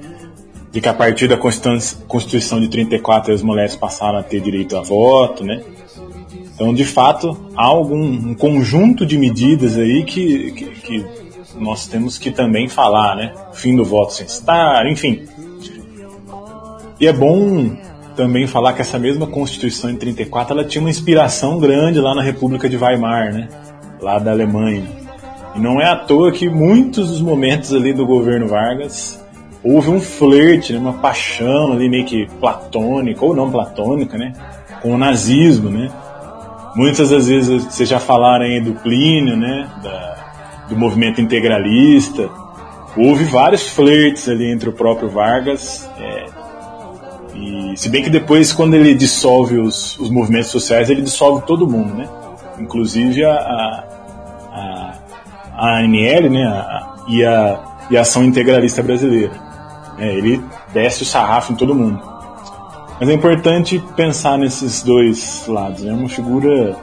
de que a partir da Constituição de 34 as mulheres passaram a ter direito a voto, né? Então, de fato, há algum um conjunto de medidas aí que, que, que, nós temos que também falar, né? Fim do voto estar, enfim. E é bom também falar que essa mesma Constituição de 34 ela tinha uma inspiração grande lá na República de Weimar, né? Lá da Alemanha. E não é à toa que muitos dos momentos ali do governo Vargas houve um flerte, né, uma paixão ali meio que platônica, ou não platônica, né, com o nazismo, né. Muitas das vezes vocês já falaram aí do Plínio, né, da, do movimento integralista. Houve vários flertes ali entre o próprio Vargas é, e se bem que depois quando ele dissolve os, os movimentos sociais ele dissolve todo mundo, né, inclusive a, a, a, a ANL, né, a, e a e a ação integralista brasileira. É, ele desce o sarrafo em todo mundo. Mas é importante pensar nesses dois lados. É uma figura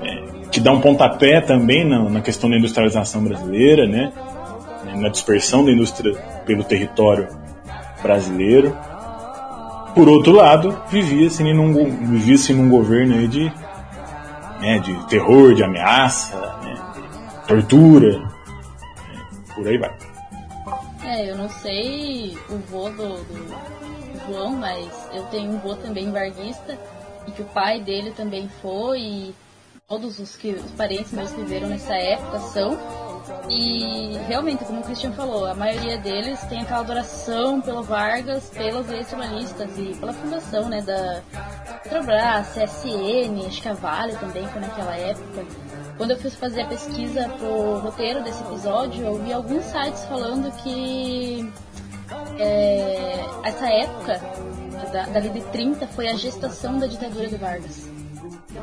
é, que dá um pontapé também na, na, questão da industrialização brasileira, né? na dispersão da indústria pelo território brasileiro. Por outro lado, vivia-se num, vivia num governo de, né, de terror, de ameaça, né, tortura, por aí vai. É, eu não sei o vô do, do João, mas eu tenho um vô também varguista e que o pai dele também foi e todos os, que, os parentes meus que viveram nessa época são. E realmente, como o Christian falou, a maioria deles tem aquela adoração pelo Vargas, pelas leis trabalhistas e pela fundação né, da Petrobras, CSN, acho que a Vale também foi naquela época. Quando eu fui fazer a pesquisa pro roteiro desse episódio, eu vi alguns sites falando que é, essa época da, dali de 30 foi a gestação da ditadura do Vargas.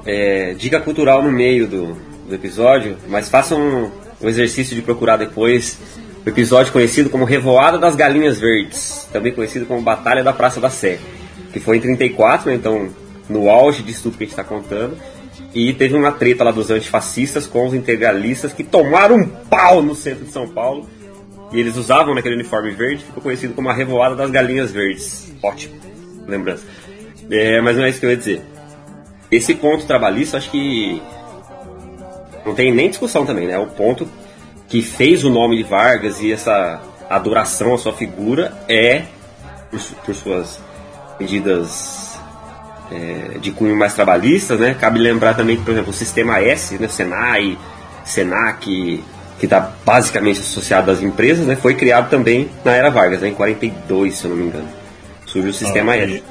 É, dica cultural no meio do, do episódio, mas façam o exercício de procurar depois o episódio conhecido como Revoada das Galinhas Verdes, também conhecido como Batalha da Praça da Sé, que foi em 34, né, então no auge disso tudo que a gente está contando. E teve uma treta lá dos antifascistas com os integralistas que tomaram um pau no centro de São Paulo. E eles usavam naquele uniforme verde, ficou conhecido como a Revoada das Galinhas Verdes. Ótimo, lembrança. É, mas não é isso que eu ia dizer. Esse ponto trabalhista, acho que não tem nem discussão também, né? O ponto que fez o nome de Vargas e essa adoração à sua figura é por, por suas medidas é, de cunho mais trabalhistas, né? Cabe lembrar também que, por exemplo, o Sistema S, né? Senai, Senac, que está basicamente associado às empresas, né? Foi criado também na era Vargas, né? em 42, se eu não me engano. Surge o Sistema Ah, S.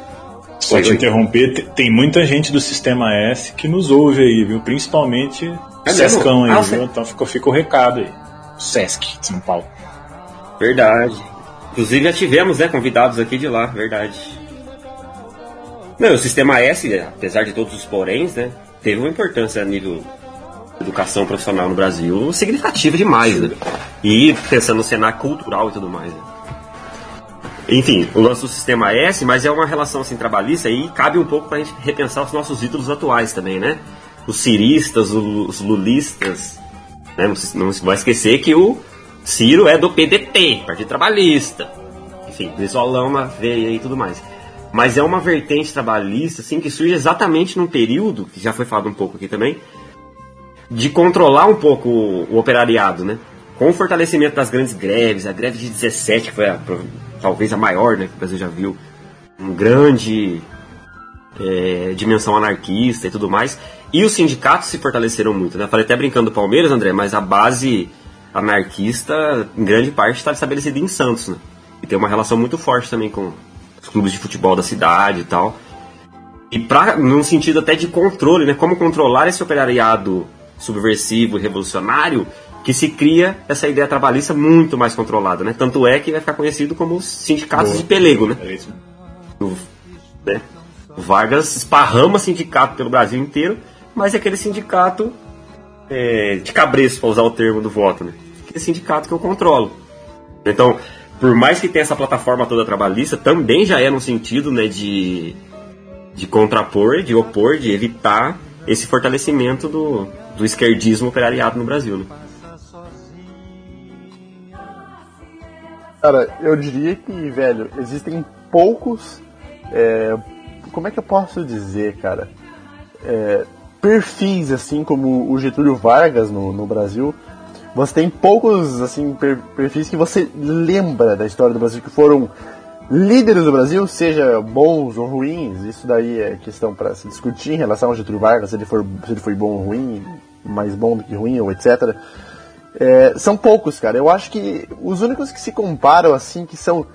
Só te interromper, te- tem muita gente do Sistema S que nos ouve aí, viu? Principalmente? Sescão aí, Ah, viu? Então fica, fica o recado aí. Sesc de São Paulo. Verdade. Inclusive já tivemos, né, convidados aqui de lá, verdade. Não, o sistema S, apesar de todos os poréns, né, teve uma importância a nível de educação profissional no Brasil significativa demais, né? E pensando no cenário cultural e tudo mais. Né? Enfim, o lance do sistema S, mas é uma relação assim trabalhista e cabe um pouco pra gente repensar os nossos ídolos atuais também, né? Os ciristas, os lulistas, né? Não não vai esquecer que o Ciro é do PDT, Partido Trabalhista. Enfim, Brisolão, uma veia e tudo mais. Mas é uma vertente trabalhista, assim, que surge exatamente num período, que já foi falado um pouco aqui também, de controlar um pouco o, o operariado, né? Com o fortalecimento das grandes greves, a greve de 17, que foi a- talvez a maior, né, que o Brasil já viu, um grande é, dimensão anarquista e tudo mais. E os sindicatos se fortaleceram muito, né? Falei até brincando do Palmeiras, André, mas a base anarquista, em grande parte, está estabelecida em Santos, né? E tem uma relação muito forte também com os clubes de futebol da cidade e tal. E pra, num sentido até de controle, né? Como controlar esse operariado subversivo e revolucionário que se cria essa ideia trabalhista muito mais controlada, né? Tanto é que vai ficar conhecido como os sindicatos Boa. de pelego, né? É isso. O, né? O Vargas esparrama sindicato pelo Brasil inteiro, mas é aquele sindicato é, de cabreço, para usar o termo do voto, né? Aquele sindicato que eu controlo. Então, por mais que tenha essa plataforma toda trabalhista, também já é no sentido né, de, de contrapor, de opor, de evitar esse fortalecimento do, do esquerdismo operariado no Brasil. Né? Cara, eu diria que, velho, existem poucos. é, como é que eu posso dizer, cara? É, perfis, assim como o Getúlio Vargas no, no Brasil. Você tem poucos, assim, per- perfis que você lembra da história do Brasil que foram líderes do Brasil, seja bons ou ruins. Isso daí é questão para se discutir em relação ao Getúlio Vargas, se ele, for, se ele foi bom ou ruim, mais bom do que ruim, ou etc. É, são poucos, cara. Eu acho que os únicos que se comparam, assim, que são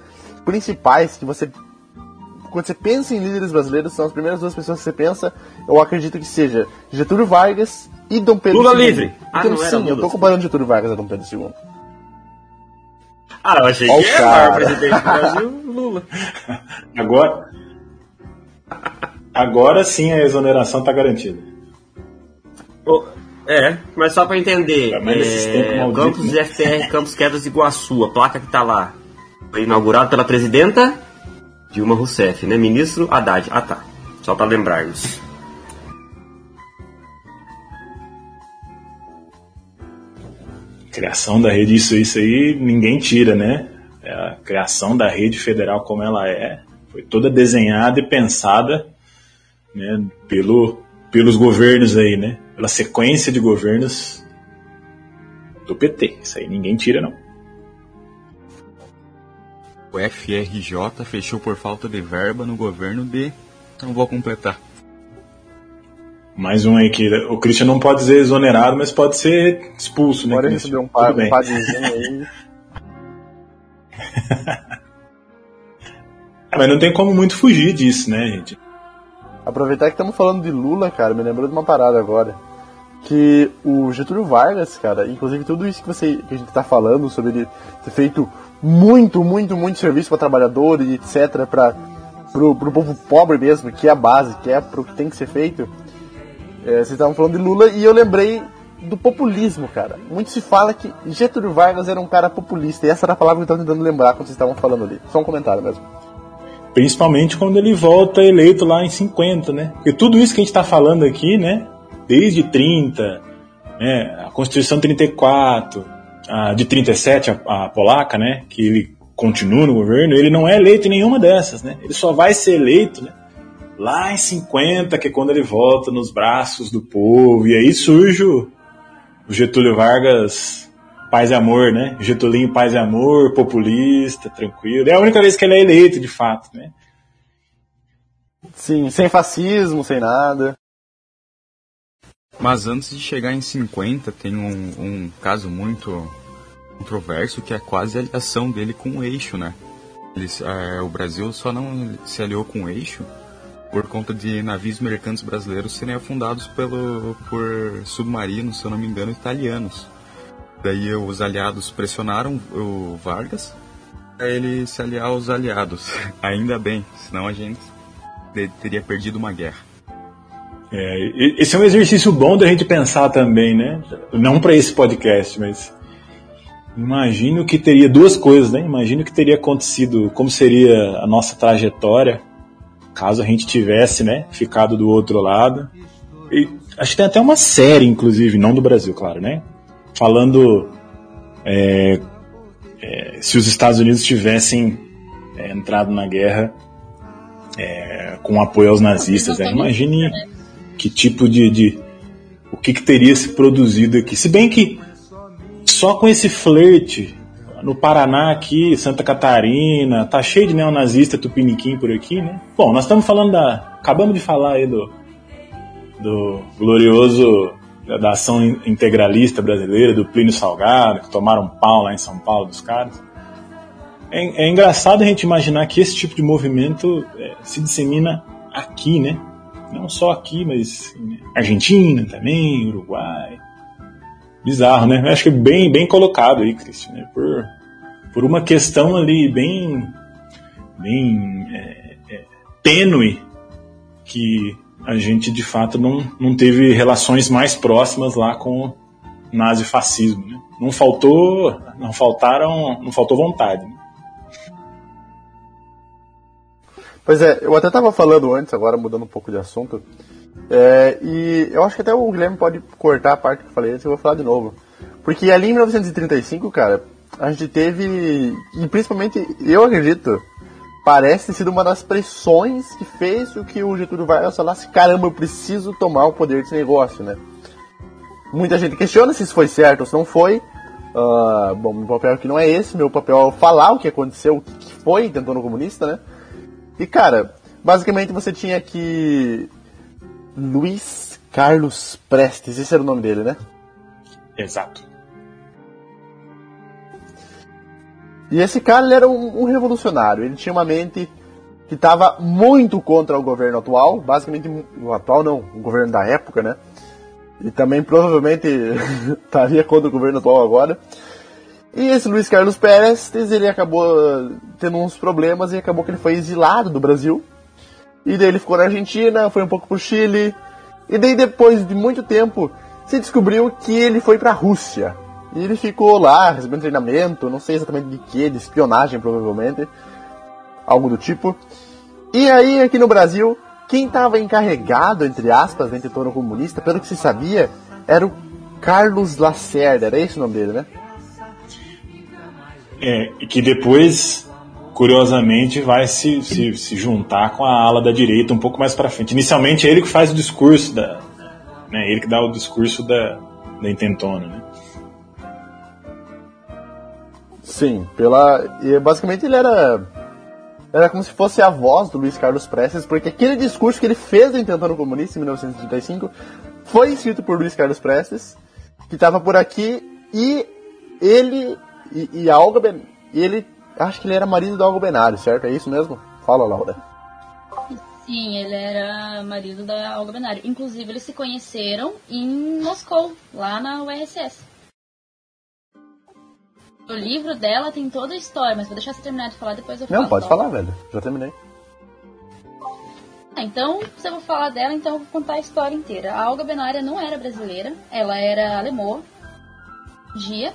principais, que você. Quando você pensa em líderes brasileiros, são as primeiras duas pessoas que você pensa. Eu acredito que seja Getúlio Vargas e Dom Pedro Lula II. livre. Ah, Então, era sim, eu tô comparando Getúlio Vargas a Dom Pedro II. Ah, eu achei Ó o que era o maior presidente do Brasil, Lula. Agora, agora sim a exoneração está garantida. Ô, É, mas só pra entender, É, tempos é, Campos né? FR Campos Quedas Iguaçu, a placa que tá lá, foi inaugurado pela presidenta Dilma Rousseff, né? Ministro Haddad. Ah tá, só pra lembrarmos. Criação da rede, isso, isso aí ninguém tira, né? É a criação da rede federal como ela é, foi toda desenhada e pensada né, pelo, pelos governos aí, né? Pela sequência de governos do PT. Isso aí ninguém tira, não. O FRJ fechou por falta de verba no governo de. Não vou completar. Mais um aí que o Christian não pode ser exonerado, mas pode ser expulso, né? Agora Christian? receber um, pa Tudo bem. um aí. Mas não tem como muito fugir disso, né, gente? Aproveitar que estamos falando de Lula, cara, me lembrou de uma parada agora. Que o Getúlio Vargas, cara, inclusive tudo isso que, você, que a gente tá falando sobre ele ter feito muito, muito, muito serviço para trabalhador e etc, para pro, pro povo pobre mesmo, que é a base, que é pro que tem que ser feito, é, vocês estavam falando de Lula e eu lembrei do populismo, cara. Muito se fala que Getúlio Vargas era um cara populista, e essa era a palavra que eu estava tentando lembrar quando vocês estavam falando ali. Só um comentário mesmo. Principalmente quando ele volta eleito lá em 50, né? Porque tudo isso que a gente está falando aqui, né? Desde 30, né? a Constituição 34, a de 37, a, a polaca, né? Que ele continua no governo, ele não é eleito em nenhuma dessas, né? Ele só vai ser eleito, né? Lá em 50, que é quando ele volta nos braços do povo, e aí surge o Getúlio Vargas paz e amor, né? Getulinho paz e amor, populista, tranquilo. É a única vez que ele é eleito, de fato, né? Sim, sem fascismo, sem nada. Mas antes de chegar em 50, tem um, um caso muito controverso que é quase a aliação dele com o eixo, né? Eles, é, o Brasil só não se aliou com o eixo por conta de navios mercantes brasileiros serem afundados pelo, por submarinos, se eu não me engano, italianos. Daí os aliados pressionaram o Vargas para ele se aliar aos aliados. Ainda bem, senão a gente teria perdido uma guerra. É, esse é um exercício bom da gente pensar também, né? Não para esse podcast, mas imagino que teria duas coisas, né? Imagino que teria acontecido, como seria a nossa trajetória caso a gente tivesse, né, ficado do outro lado. E acho que tem até uma série, inclusive, não do Brasil, claro, né? Falando é, é, se os Estados Unidos tivessem é, entrado na guerra é, com apoio aos nazistas. Né? Imagine que tipo de, de o que, que, teria se produzido aqui. Se bem que só com esse flerte no Paraná aqui, Santa Catarina, tá cheio de neonazista tupiniquim por aqui, né? Bom, nós estamos falando da. Acabamos de falar aí do. do glorioso. da ação integralista brasileira, do Plínio Salgado, que tomaram pau lá em São Paulo dos caras. É, é engraçado a gente imaginar que esse tipo de movimento é, se dissemina aqui, né? Não só aqui, mas em Argentina também, Uruguai bizarro, né? Eu acho que bem, bem colocado aí, Cristian, né? por, por uma questão ali bem, bem é, é, tênue que a gente de fato não, não teve relações mais próximas lá com o nazifascismo. Né? Não faltou, não faltaram, não faltou vontade. Né? Pois é, eu até estava falando antes, agora mudando um pouco de assunto, é, e eu acho que até o Guilherme pode cortar a parte que eu falei antes, eu vou falar de novo. Porque ali em 1935, cara, a gente teve, e principalmente eu acredito, parece ter sido uma das pressões que fez o que o Getúlio Vargas falasse: caramba, eu preciso tomar o poder desse negócio, né? Muita gente questiona se isso foi certo ou se não foi. Uh, bom, meu papel aqui não é esse, meu papel é falar o que aconteceu, o que foi tentando comunista, né? E cara, basicamente você tinha que Luiz Carlos Prestes, esse era o nome dele, né? Exato. E esse cara ele era um, um revolucionário, ele tinha uma mente que estava muito contra o governo atual, basicamente o atual não, o governo da época, né? E também provavelmente estaria contra o governo atual agora. E esse Luiz Carlos Prestes, ele acabou tendo uns problemas e acabou que ele foi exilado do Brasil e daí ele ficou na Argentina, foi um pouco pro Chile. E daí depois de muito tempo se descobriu que ele foi pra Rússia. E ele ficou lá, recebendo treinamento, não sei exatamente de que, de espionagem provavelmente. Algo do tipo. E aí aqui no Brasil, quem estava encarregado, entre aspas, dentro do comunista, pelo que se sabia, era o Carlos Lacerda, era esse o nome dele, né? É, que depois curiosamente, vai se, se, se, juntar com a ala da direita um pouco mais para frente. Inicialmente é ele que faz o discurso da, né, ele que dá o discurso da, da intentona, né? Sim, pela e basicamente ele era era como se fosse a voz do Luiz Carlos Prestes, porque aquele discurso que ele fez do Intentando Comunista em 1935 foi escrito por Luiz Carlos Prestes, que estava por aqui, e ele e, e a Olga ben, ele Acho que ele era marido da Algo Benário, certo? É isso mesmo? Fala, Laura. Sim, ele era marido da Olga Benário. Inclusive, eles se conheceram em Moscou, lá na URSS. O livro dela tem toda a história, mas vou deixar você terminar de falar, depois eu falo. Não, pode falar, velho. Já terminei. Ah, então, se eu vou falar dela, então eu vou contar a história inteira. A Olga Benária não era brasileira, ela era alemã, dia,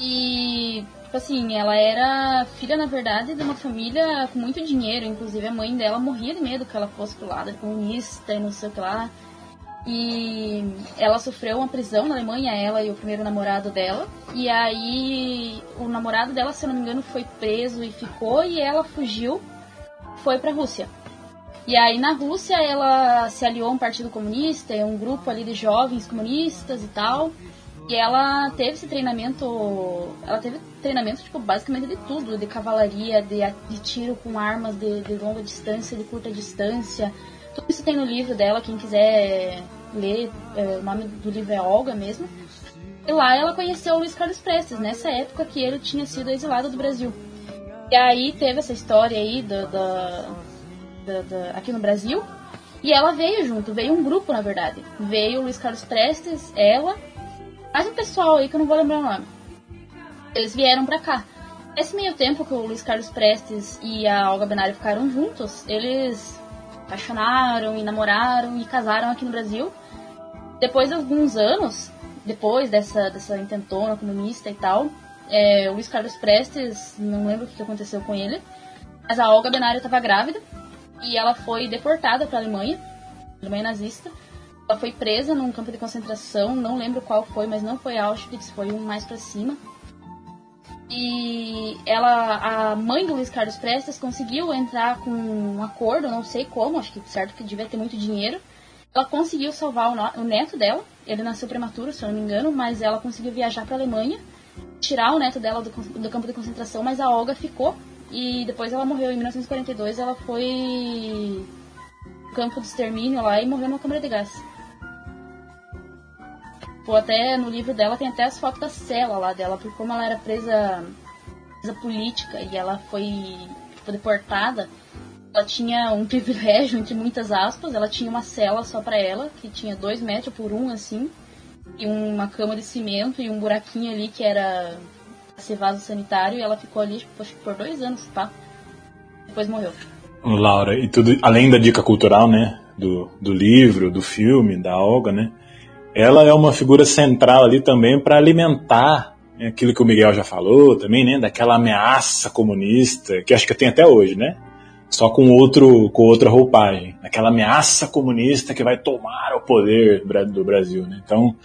e, tipo assim, ela era filha, na verdade, de uma família com muito dinheiro, inclusive a mãe dela morria de medo que ela fosse pro lado comunista e não sei o que lá. E ela sofreu uma prisão na Alemanha, ela e o primeiro namorado dela. E aí o namorado dela, se eu não me engano, foi preso e ficou, e ela fugiu, foi pra Rússia. E aí na Rússia ela se aliou a um partido comunista, um grupo ali de jovens comunistas e tal. E ela teve esse treinamento, ela teve treinamento tipo basicamente de tudo, de cavalaria, de, de tiro com armas de, de longa distância, de curta distância. Tudo isso tem no livro dela, quem quiser ler, é, o nome do livro é Olga mesmo. E lá ela conheceu o Luiz Carlos Prestes, nessa época que ele tinha sido exilado do Brasil. E aí teve essa história aí do, do, do, aqui no Brasil. E ela veio junto, veio um grupo na verdade. Veio o Luiz Carlos Prestes, ela, mais um pessoal aí que eu não vou lembrar o nome. Eles vieram pra cá. Nesse meio tempo que o Luiz Carlos Prestes e a Olga Benário ficaram juntos, eles apaixonaram e namoraram e casaram aqui no Brasil. Depois de alguns anos, depois dessa, dessa intentona comunista e tal, é, o Luiz Carlos Prestes, não lembro o que aconteceu com ele, mas a Olga Benário estava grávida e ela foi deportada para a Alemanha, Alemanha nazista. Ela foi presa num campo de concentração, não lembro qual foi, mas não foi Auschwitz, foi um mais para cima. E ela, a mãe do Luiz Carlos Prestes conseguiu entrar com um acordo, não sei como, acho que certo que devia ter muito dinheiro. Ela conseguiu salvar o, neto dela, ele nasceu prematuro, se eu não me engano, mas ela conseguiu viajar para a Alemanha, tirar o neto dela do, do campo de concentração, mas a Olga ficou e depois ela morreu em 1942, ela foi campo de extermínio lá e morreu numa câmara de gás. Pô, até no livro dela tem até as fotos da cela lá dela, porque como ela era presa, presa política e ela foi deportada, ela tinha um privilégio, entre muitas aspas, ela tinha uma cela só para ela, que tinha dois metros por um, assim, e uma cama de cimento e um buraquinho ali que era ser vaso sanitário, e ela ficou ali, tipo, por dois anos, tá? Depois morreu. Laura, e tudo, além da dica cultural, né, do, do livro, do filme, da Olga, né, ela é uma figura central ali também para alimentar né, aquilo que o Miguel já falou também, né, daquela ameaça comunista que acho que tem até hoje, né? Só com outro com outra roupagem, aquela ameaça comunista que vai tomar o poder do Brasil, né? Então,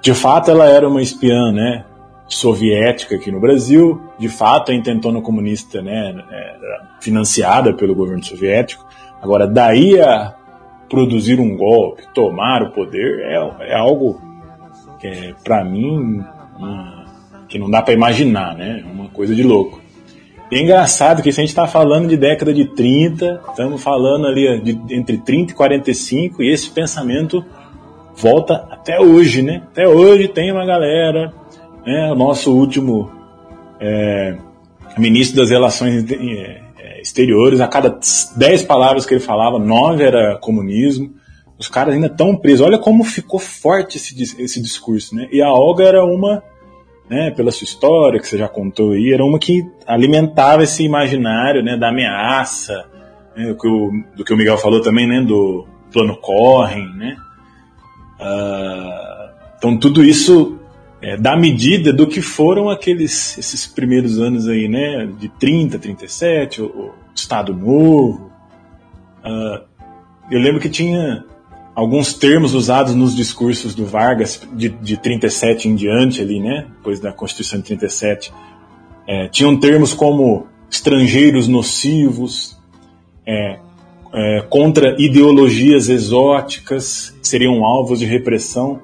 de fato, ela era uma espiã, né? soviética aqui no Brasil, de fato a intentona comunista, né, era financiada pelo governo soviético. Agora, daí a produzir um golpe, tomar o poder, é, é algo é, para mim, uma, que não dá para imaginar, né? Uma coisa de louco. E é engraçado que se a gente está falando de década de 30, estamos falando ali de, entre 30 e 45, e esse pensamento volta até hoje, né? Até hoje tem uma galera, né? O nosso último é, ministro das Relações é, exteriores, a cada dez palavras que ele falava, nove era comunismo. Os caras ainda estão presos. Olha como ficou forte esse, esse discurso, né? E a Olga era uma, né, pela sua história que você já contou aí, era uma que alimentava esse imaginário, né, da ameaça, né, do, que o, do que o Miguel falou também, né, do plano Corren, né? Uh, então tudo isso é, da medida do que foram aqueles esses primeiros anos aí, né, de 30, 37, o, o Estado Novo. Uh, eu lembro que tinha alguns termos usados nos discursos do Vargas de, de 37 em diante ali, né, depois da Constituição de 37. É, tinham termos como estrangeiros nocivos, é, é, contra ideologias exóticas que seriam alvos de repressão.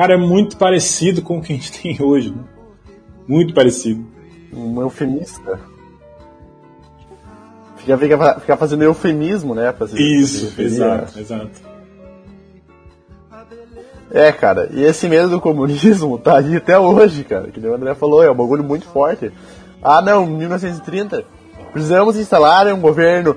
Cara, é muito parecido com o que a gente tem hoje, né? Muito parecido. Um eufemista. Fica, fica, fica fazendo eufemismo, né? Fazer, Isso, fazer exato, exato. É, cara, e esse medo do comunismo tá ali até hoje, cara. Que o André falou, é um bagulho muito forte. Ah, não, 1930, precisamos instalar um governo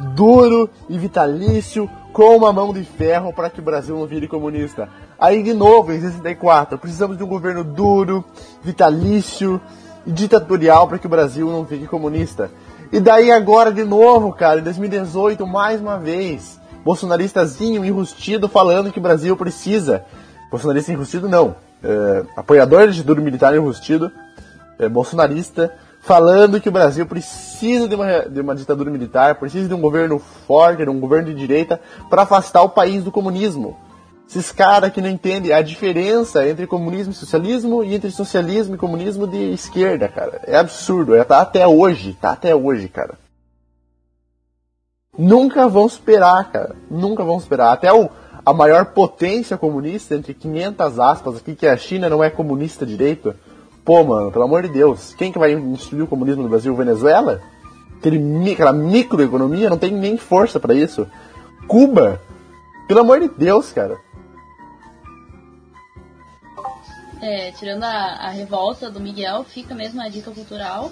duro e vitalício com uma mão de ferro para que o Brasil não vire comunista. Aí, de novo, em 64, precisamos de um governo duro, vitalício e ditatorial para que o Brasil não fique comunista. E daí agora de novo, cara, em 2018, mais uma vez, bolsonaristazinho enrustido falando que o Brasil precisa. Bolsonarista enrustido não. É, apoiador de ditadura militar enrustido, é, bolsonarista, falando que o Brasil precisa de uma, de uma ditadura militar, precisa de um governo forte, de um governo de direita, para afastar o país do comunismo. Esses caras que não entendem a diferença entre comunismo e socialismo e entre socialismo e comunismo de esquerda, cara. É absurdo. É, tá até hoje. Tá até hoje, cara. Nunca vão superar, cara. Nunca vão superar. Até o, a maior potência comunista, entre 500 aspas aqui, que a China, não é comunista direito. Pô, mano, pelo amor de Deus. Quem que vai instituir o comunismo no Brasil? Venezuela? Aquele, aquela microeconomia não tem nem força para isso. Cuba? Pelo amor de Deus, cara. É, tirando a, a revolta do Miguel, fica mesmo a dica cultural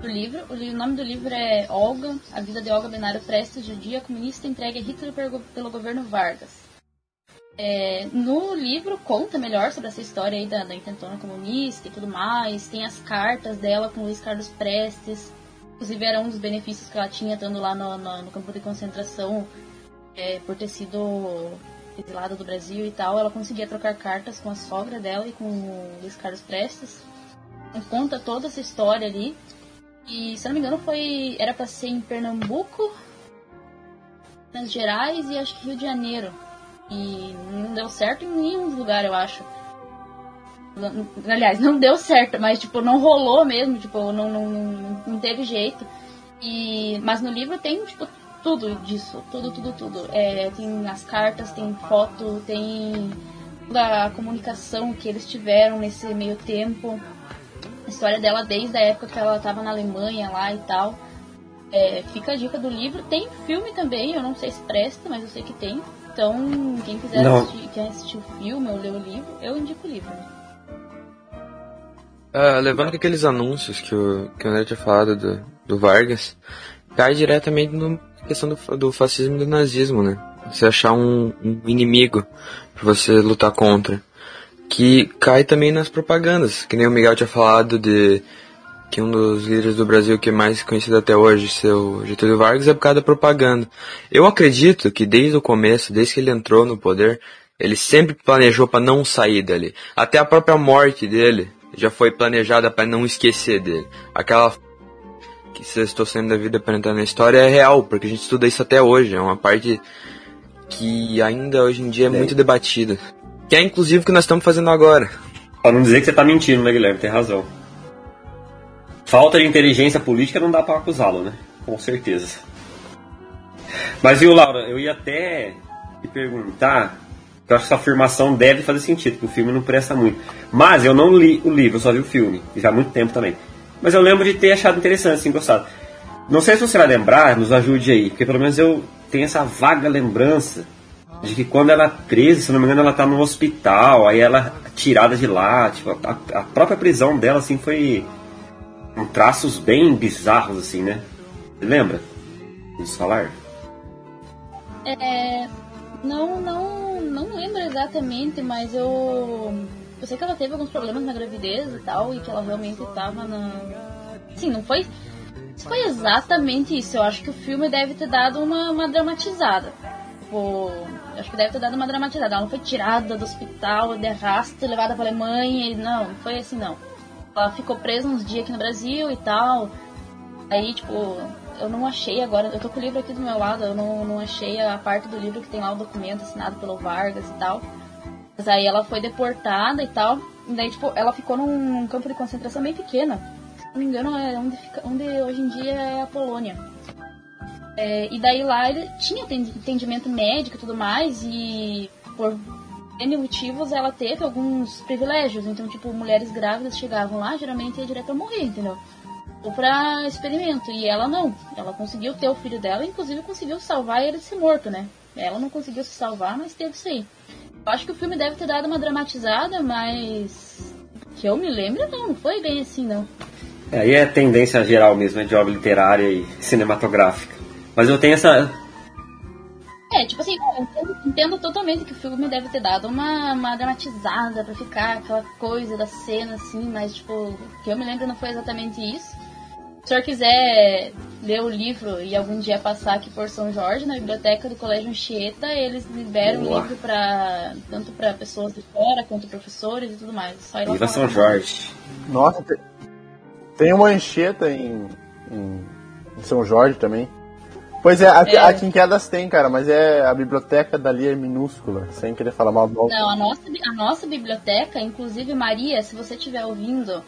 do livro. O, o nome do livro é Olga, A Vida de Olga Benário Prestes, judia comunista entregue a Hitler pelo, pelo governo Vargas. É, no livro conta melhor sobre essa história aí da, da intentona comunista e tudo mais. Tem as cartas dela com Luiz Carlos Prestes. Inclusive era um dos benefícios que ela tinha estando lá no, no- no campo de concentração é, por ter sido exilada do Brasil e tal. Ela conseguia trocar cartas com a sogra dela e com o Luiz Carlos Prestes. Conta toda essa história ali. E se não me engano foi. Era pra ser em Pernambuco, Minas Gerais e acho que Rio de Janeiro. E não deu certo em nenhum lugar, eu acho. Aliás, não deu certo, mas tipo, não rolou mesmo, tipo, não, não, não, não teve jeito. E, mas no livro tem, tipo, tudo disso, tudo, tudo, tudo. É, tem as cartas, tem foto, tem toda a comunicação que eles tiveram nesse meio tempo. A história dela desde a época que ela estava na Alemanha lá e tal. É, fica a dica do livro. Tem filme também, eu não sei se presta, mas eu sei que tem. Então, quem quiser Não. assistir, quer assistir o filme ou ler o livro, eu indico o livro. Ah, levando aqueles anúncios que o, que o André tinha falado do, do Vargas, cai diretamente na questão do, do fascismo e do nazismo, né? Você achar um, um inimigo pra você lutar contra. Que cai também nas propagandas, que nem o Miguel tinha falado de que um dos líderes do Brasil que é mais conhecido até hoje, seu Getúlio Vargas, é por causa da propaganda. Eu acredito que desde o começo, desde que ele entrou no poder, ele sempre planejou para não sair dali. Até a própria morte dele já foi planejada para não esquecer dele. Aquela que vocês estão saindo da vida para entrar na história é real, porque a gente estuda isso até hoje. É uma parte que ainda hoje em dia é muito debatida. Que é inclusive o que nós estamos fazendo agora. Pra não dizer que você tá mentindo, né, Guilherme? Tem razão. Falta de inteligência política não dá pra acusá-lo, né? Com certeza. Mas viu, Laura, eu ia até te perguntar, eu acho que essa afirmação deve fazer sentido, que o filme não presta muito. Mas eu não li o livro, eu só vi o filme, já há muito tempo também. Mas eu lembro de ter achado interessante, assim, gostado. Não sei se você vai lembrar, nos ajude aí, porque pelo menos eu tenho essa vaga lembrança de que quando ela é presa, se não me engano, ela tá no hospital, aí ela é tirada de lá, tipo, a, a própria prisão dela, assim, foi com traços bem bizarros, assim, né? Lembra? Vamos falar? É, não, não, não lembro exatamente, mas eu, eu sei que ela teve alguns problemas na gravidez e tal, e que ela realmente estava na. Sim, não foi. Foi exatamente isso. Eu acho que o filme deve ter dado uma, uma dramatizada. Tipo, eu acho que deve ter dado uma dramatizada. Ela não foi tirada do hospital, de arrasto, levada pra Alemanha. E não, não foi assim não. Ela ficou presa uns dias aqui no Brasil e tal. Aí, tipo, eu não achei agora, eu tô com o livro aqui do meu lado, eu não, não achei a parte do livro que tem lá o documento assinado pelo Vargas e tal. Mas aí ela foi deportada e tal. E daí, tipo, ela ficou num, num campo de concentração bem pequeno. Se não me engano, é onde, fica, onde hoje em dia é a Polônia. É, e daí lá ele tinha atendi- atendimento médico e tudo mais, e por N motivos ela teve alguns privilégios. Então, tipo, mulheres grávidas chegavam lá, geralmente ia direto a morrer, entendeu? Ou pra experimento. E ela não. Ela conseguiu ter o filho dela, inclusive conseguiu salvar ele de ser morto, né? Ela não conseguiu se salvar, mas teve isso aí. Eu acho que o filme deve ter dado uma dramatizada, mas. Que eu me lembro, não, não foi bem assim, não. É, aí é tendência geral mesmo, é de obra literária e cinematográfica. Mas eu tenho essa. É, tipo assim, eu entendo, entendo totalmente que o filme deve ter dado uma, uma dramatizada pra ficar aquela coisa da cena, assim, mas, tipo, o que eu me lembro não foi exatamente isso. Se o senhor quiser ler o livro e algum dia passar aqui por São Jorge, na biblioteca do Colégio Anchieta, eles liberam o livro para tanto para pessoas de fora quanto professores e tudo mais. Só ir lá Viva. São Jorge. Nossa, te- tem uma Anchieta em, em, em São Jorge também. Pois é, aqui, É. aqui em Quedas tem, cara, mas é a biblioteca dali é minúscula, sem querer falar mal do Não, a nossa, a nossa biblioteca, inclusive Maria, se você estiver ouvindo,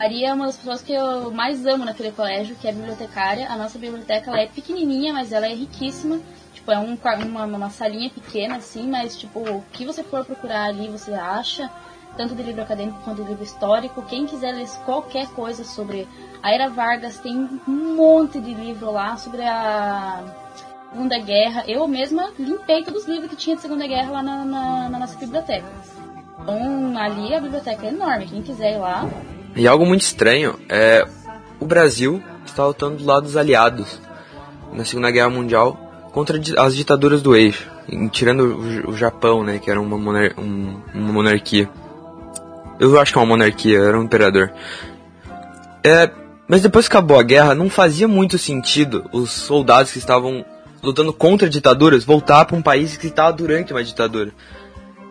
Maria é uma das pessoas que eu mais amo naquele colégio, que é a bibliotecária. A nossa biblioteca ela é pequenininha, mas ela é riquíssima. Tipo, é um, uma, uma salinha pequena, assim, mas, tipo, o que você for procurar ali, você acha. Tanto de livro acadêmico quanto de livro histórico. Quem quiser ler qualquer coisa sobre a Era Vargas, tem um monte de livro lá sobre a Segunda Guerra. Eu mesma limpei todos os livros que tinha de Segunda Guerra lá na, na- na nossa biblioteca. Então, ali a biblioteca é enorme. Quem quiser ir lá, E algo muito estranho é o Brasil está lutando do lado dos aliados na Segunda Guerra Mundial contra as ditaduras do eixo, tirando o Japão, né, que era uma, monar- um- uma monarquia. Eu acho que é uma monarquia, era um imperador. É, mas depois que acabou a guerra, não fazia muito sentido os soldados que estavam lutando contra ditaduras voltar para um país que estava durante uma ditadura.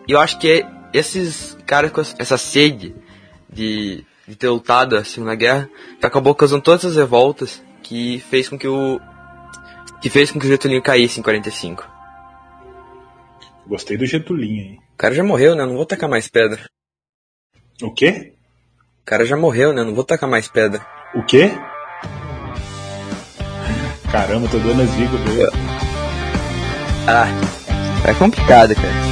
E eu acho que é esses caras com essa sede de, de ter lutado a Segunda Guerra, que acabou causando todas as revoltas que fez com que o que fez com que o Getúlio caísse em 45. Gostei do Getulinho aí. O cara já morreu, né? Não vou tacar mais pedra. O quê? O cara já morreu, né? Não vou tacar mais pedra. O quê? Caramba, tô dando as dicas dele. Ah, é complicado, cara.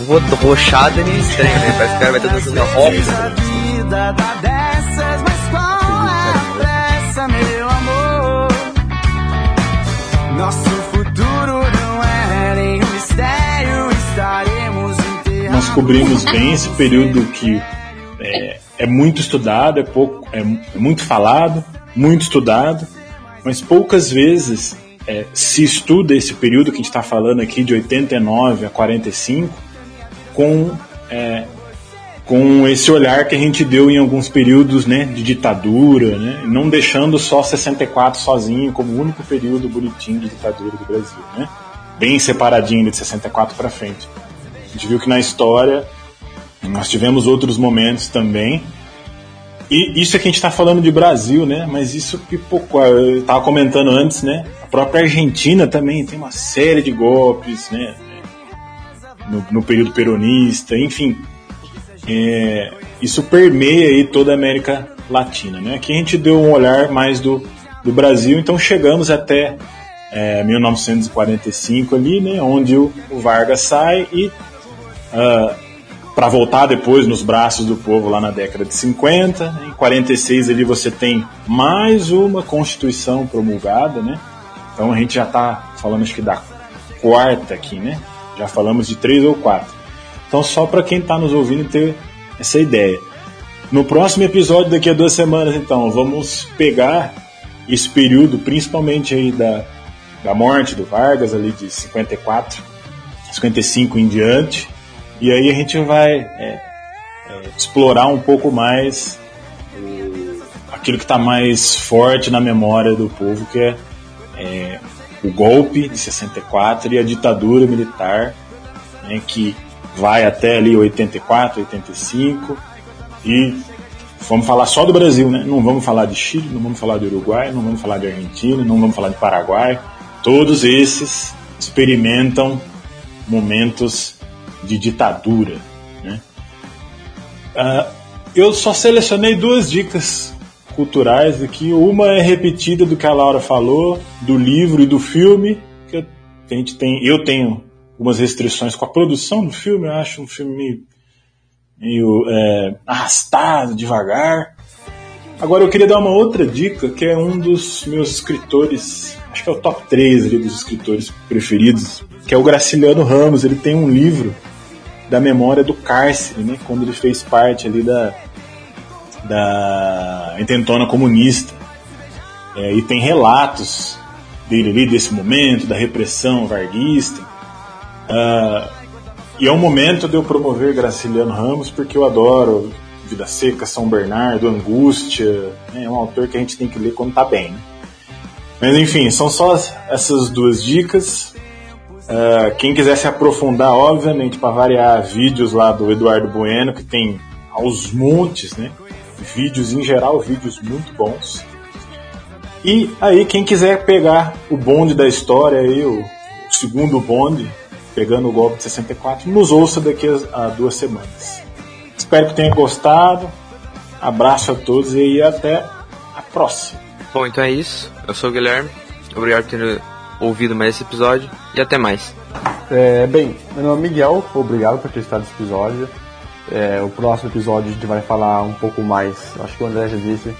Eu vou é meio estranho, né? Parece que o cara vai estar dançando rock. Dessas, mas qual é a pressa, meu amor? Nosso futuro não é mistério, estaremos. Nós cobrimos bem esse período que é, é muito estudado, é pouco, é, é muito falado, muito estudado, mas poucas vezes é, se estuda esse período que a gente está falando aqui de 89 a 45 com é, com esse olhar que a gente deu em alguns períodos né, de ditadura, né, não deixando só 64 sozinho como o único período bonitinho de ditadura do Brasil, né, bem separadinho de 64 para frente. A gente viu que na história nós tivemos outros momentos também. E isso é que a gente está falando de Brasil, né? Mas isso pipocou. Eu estava comentando antes, né? A própria Argentina também tem uma série de golpes, né? No, no período peronista, enfim. É, isso permeia aí toda a América Latina, né? Aqui a gente deu um olhar mais do, do Brasil, então chegamos até é, 1945 ali, né? Onde o, o Vargas sai e para voltar depois nos braços do povo lá na década de 50. né? Em 46 ali você tem mais uma constituição promulgada, né? Então a gente já está falando acho que da quarta aqui, né? Já falamos de três ou quatro. Então só para quem está nos ouvindo ter essa ideia. No próximo episódio daqui a duas semanas, então, vamos pegar esse período, principalmente aí da, da morte do Vargas ali de 54, 55 em diante, e aí a gente vai é, é, explorar um pouco mais aquilo que está mais forte na memória do povo, que é, é, o golpe de 64 e a ditadura militar, né, que vai até ali 84, 85, e vamos falar só do Brasil, né? Não vamos falar de Chile, não vamos falar de Uruguai, não vamos falar de Argentina, não vamos falar de Paraguai. Todos esses experimentam momentos de ditadura. Né? Ah, eu só selecionei duas dicas culturais aqui. Uma é repetida do que a Laura falou, do livro e do filme. Que a gente tem, eu tenho algumas restrições com a produção do filme. Eu acho um filme meio, é, arrastado, devagar. Agora eu queria dar uma outra dica, que é um dos meus escritores, acho que é o top 3 ali dos escritores preferidos, que é o Graciliano Ramos. Ele tem um livro da memória do cárcere, né? Quando ele fez parte ali da da intentona comunista. É, e tem relatos dele ali desse momento, da repressão varguista. Ah, e é um momento de eu promover Graciliano Ramos porque eu adoro Vida Seca, São Bernardo, Angústia. né? É um autor que a gente tem que ler quando tá bem. Né? Mas enfim, são só essas duas dicas. Uh, quem quiser se aprofundar, obviamente, para variar, vídeos lá do Eduardo Bueno, que tem aos montes, né? Vídeos em geral, vídeos muito bons. E aí, quem quiser pegar o bonde da história, aí, o, o segundo bonde, pegando o golpe de 64, nos ouça daqui a, a duas semanas. Espero que tenha gostado. Abraço a todos e até a próxima. Bom, então é isso. Eu sou o Guilherme. Obrigado por ter ouvido mais esse episódio e até mais. É, bem, meu nome é Miguel, obrigado por ter estado nesse episódio. É, o próximo episódio a gente vai falar um pouco mais, acho que o André já disse,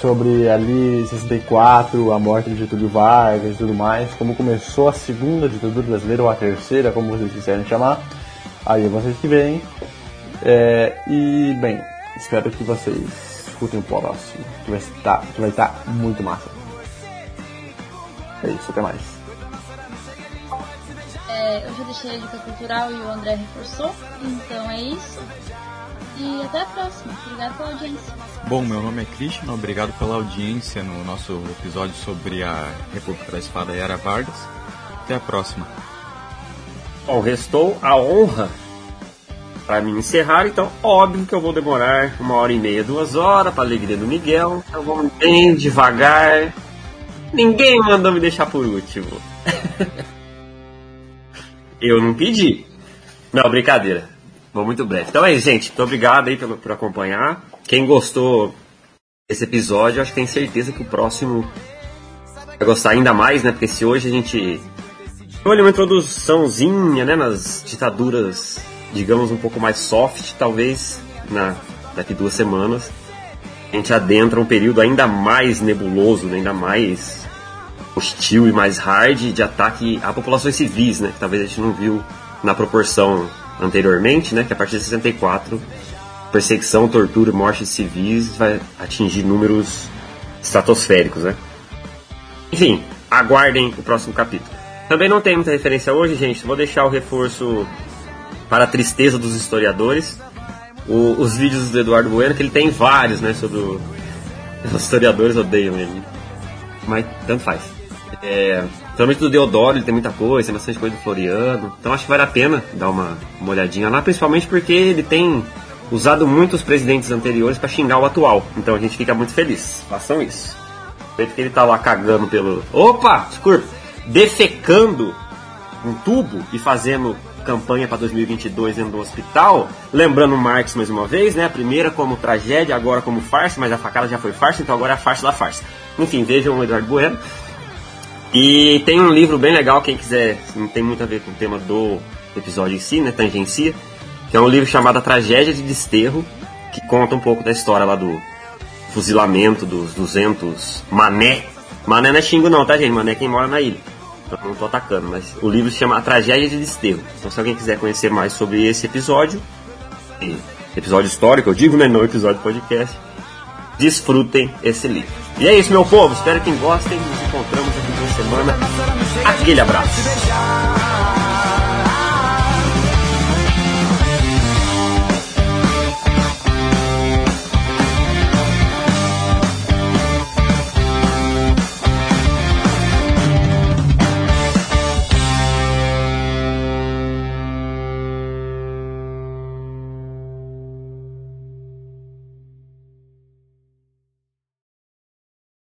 sobre ali 64, a morte de Getúlio Vargas e tudo mais, como começou a segunda ditadura brasileira, ou a terceira, como vocês quiserem chamar. Aí vocês que veem. É, e, bem, espero que vocês escutem o próximo, que vai estar, que vai estar muito massa. É isso, até mais. É, eu já deixei a dica cultural e o André reforçou, então é isso. E até a próxima. Obrigado pela audiência. Bom, meu nome é Christian, obrigado pela audiência no nosso episódio sobre a República da Espada Era Vargas. Até a próxima. Bom, restou a honra para me encerrar, então óbvio que eu vou demorar uma hora e meia, duas horas, para alegria do Miguel. Eu vou bem devagar. Ninguém mandou me deixar por último. eu não pedi. Não, brincadeira. Vou muito breve. Então é isso, gente. Muito obrigado aí por, por acompanhar. Quem gostou desse episódio, acho que tem certeza que o próximo vai gostar ainda mais, né? Porque se hoje a gente. Olha uma introduçãozinha, né? Nas ditaduras, digamos, um pouco mais soft, talvez na, daqui duas semanas a gente adentra um período ainda mais nebuloso, né? ainda mais hostil e mais hard de ataque a populações civis, né? Que talvez a gente não viu na proporção anteriormente, né? Que a partir de 64, perseguição, tortura, morte de civis vai atingir números estratosféricos, né? Enfim, aguardem o próximo capítulo. Também não tem muita referência hoje, gente. Vou deixar o reforço para a tristeza dos historiadores. O, os vídeos do Eduardo Bueno, que ele tem vários, né? Sobre o... Os historiadores odeiam ele. Mas tanto faz. É, Principalmente do Deodoro, ele tem muita coisa, tem bastante coisa do Floriano. Então acho que vale a pena dar uma, uma olhadinha lá, principalmente porque ele tem usado muitos presidentes anteriores para xingar o atual. Então a gente fica muito feliz. Façam isso. Feito que ele tá lá cagando pelo. Opa! Desculpa! Defecando um tubo e fazendo campanha para 2022 dentro do hospital. Lembrando Marx mais uma vez, né? A primeira como tragédia, agora como farsa, mas a facada já foi farsa, então agora é a farsa da farsa. Enfim, vejam o Eduardo Bueno. E tem um livro bem legal, quem quiser, não tem muito a ver com o tema do episódio em si, né, tangencia, que é um livro chamado A Tragédia de Desterro, que conta um pouco da história lá do fuzilamento dos 200 mané. Mané não é xingo não, tá gente? Mané é quem mora na ilha. Então não tô atacando, mas o livro se chama A Tragédia de Desterro. Então se alguém quiser conhecer mais sobre esse episódio, episódio histórico, eu digo, né, não episódio podcast, desfrutem esse livro. E é isso, meu povo. Espero que gostem. Nos encontramos aqui na semana. Aquele abraço.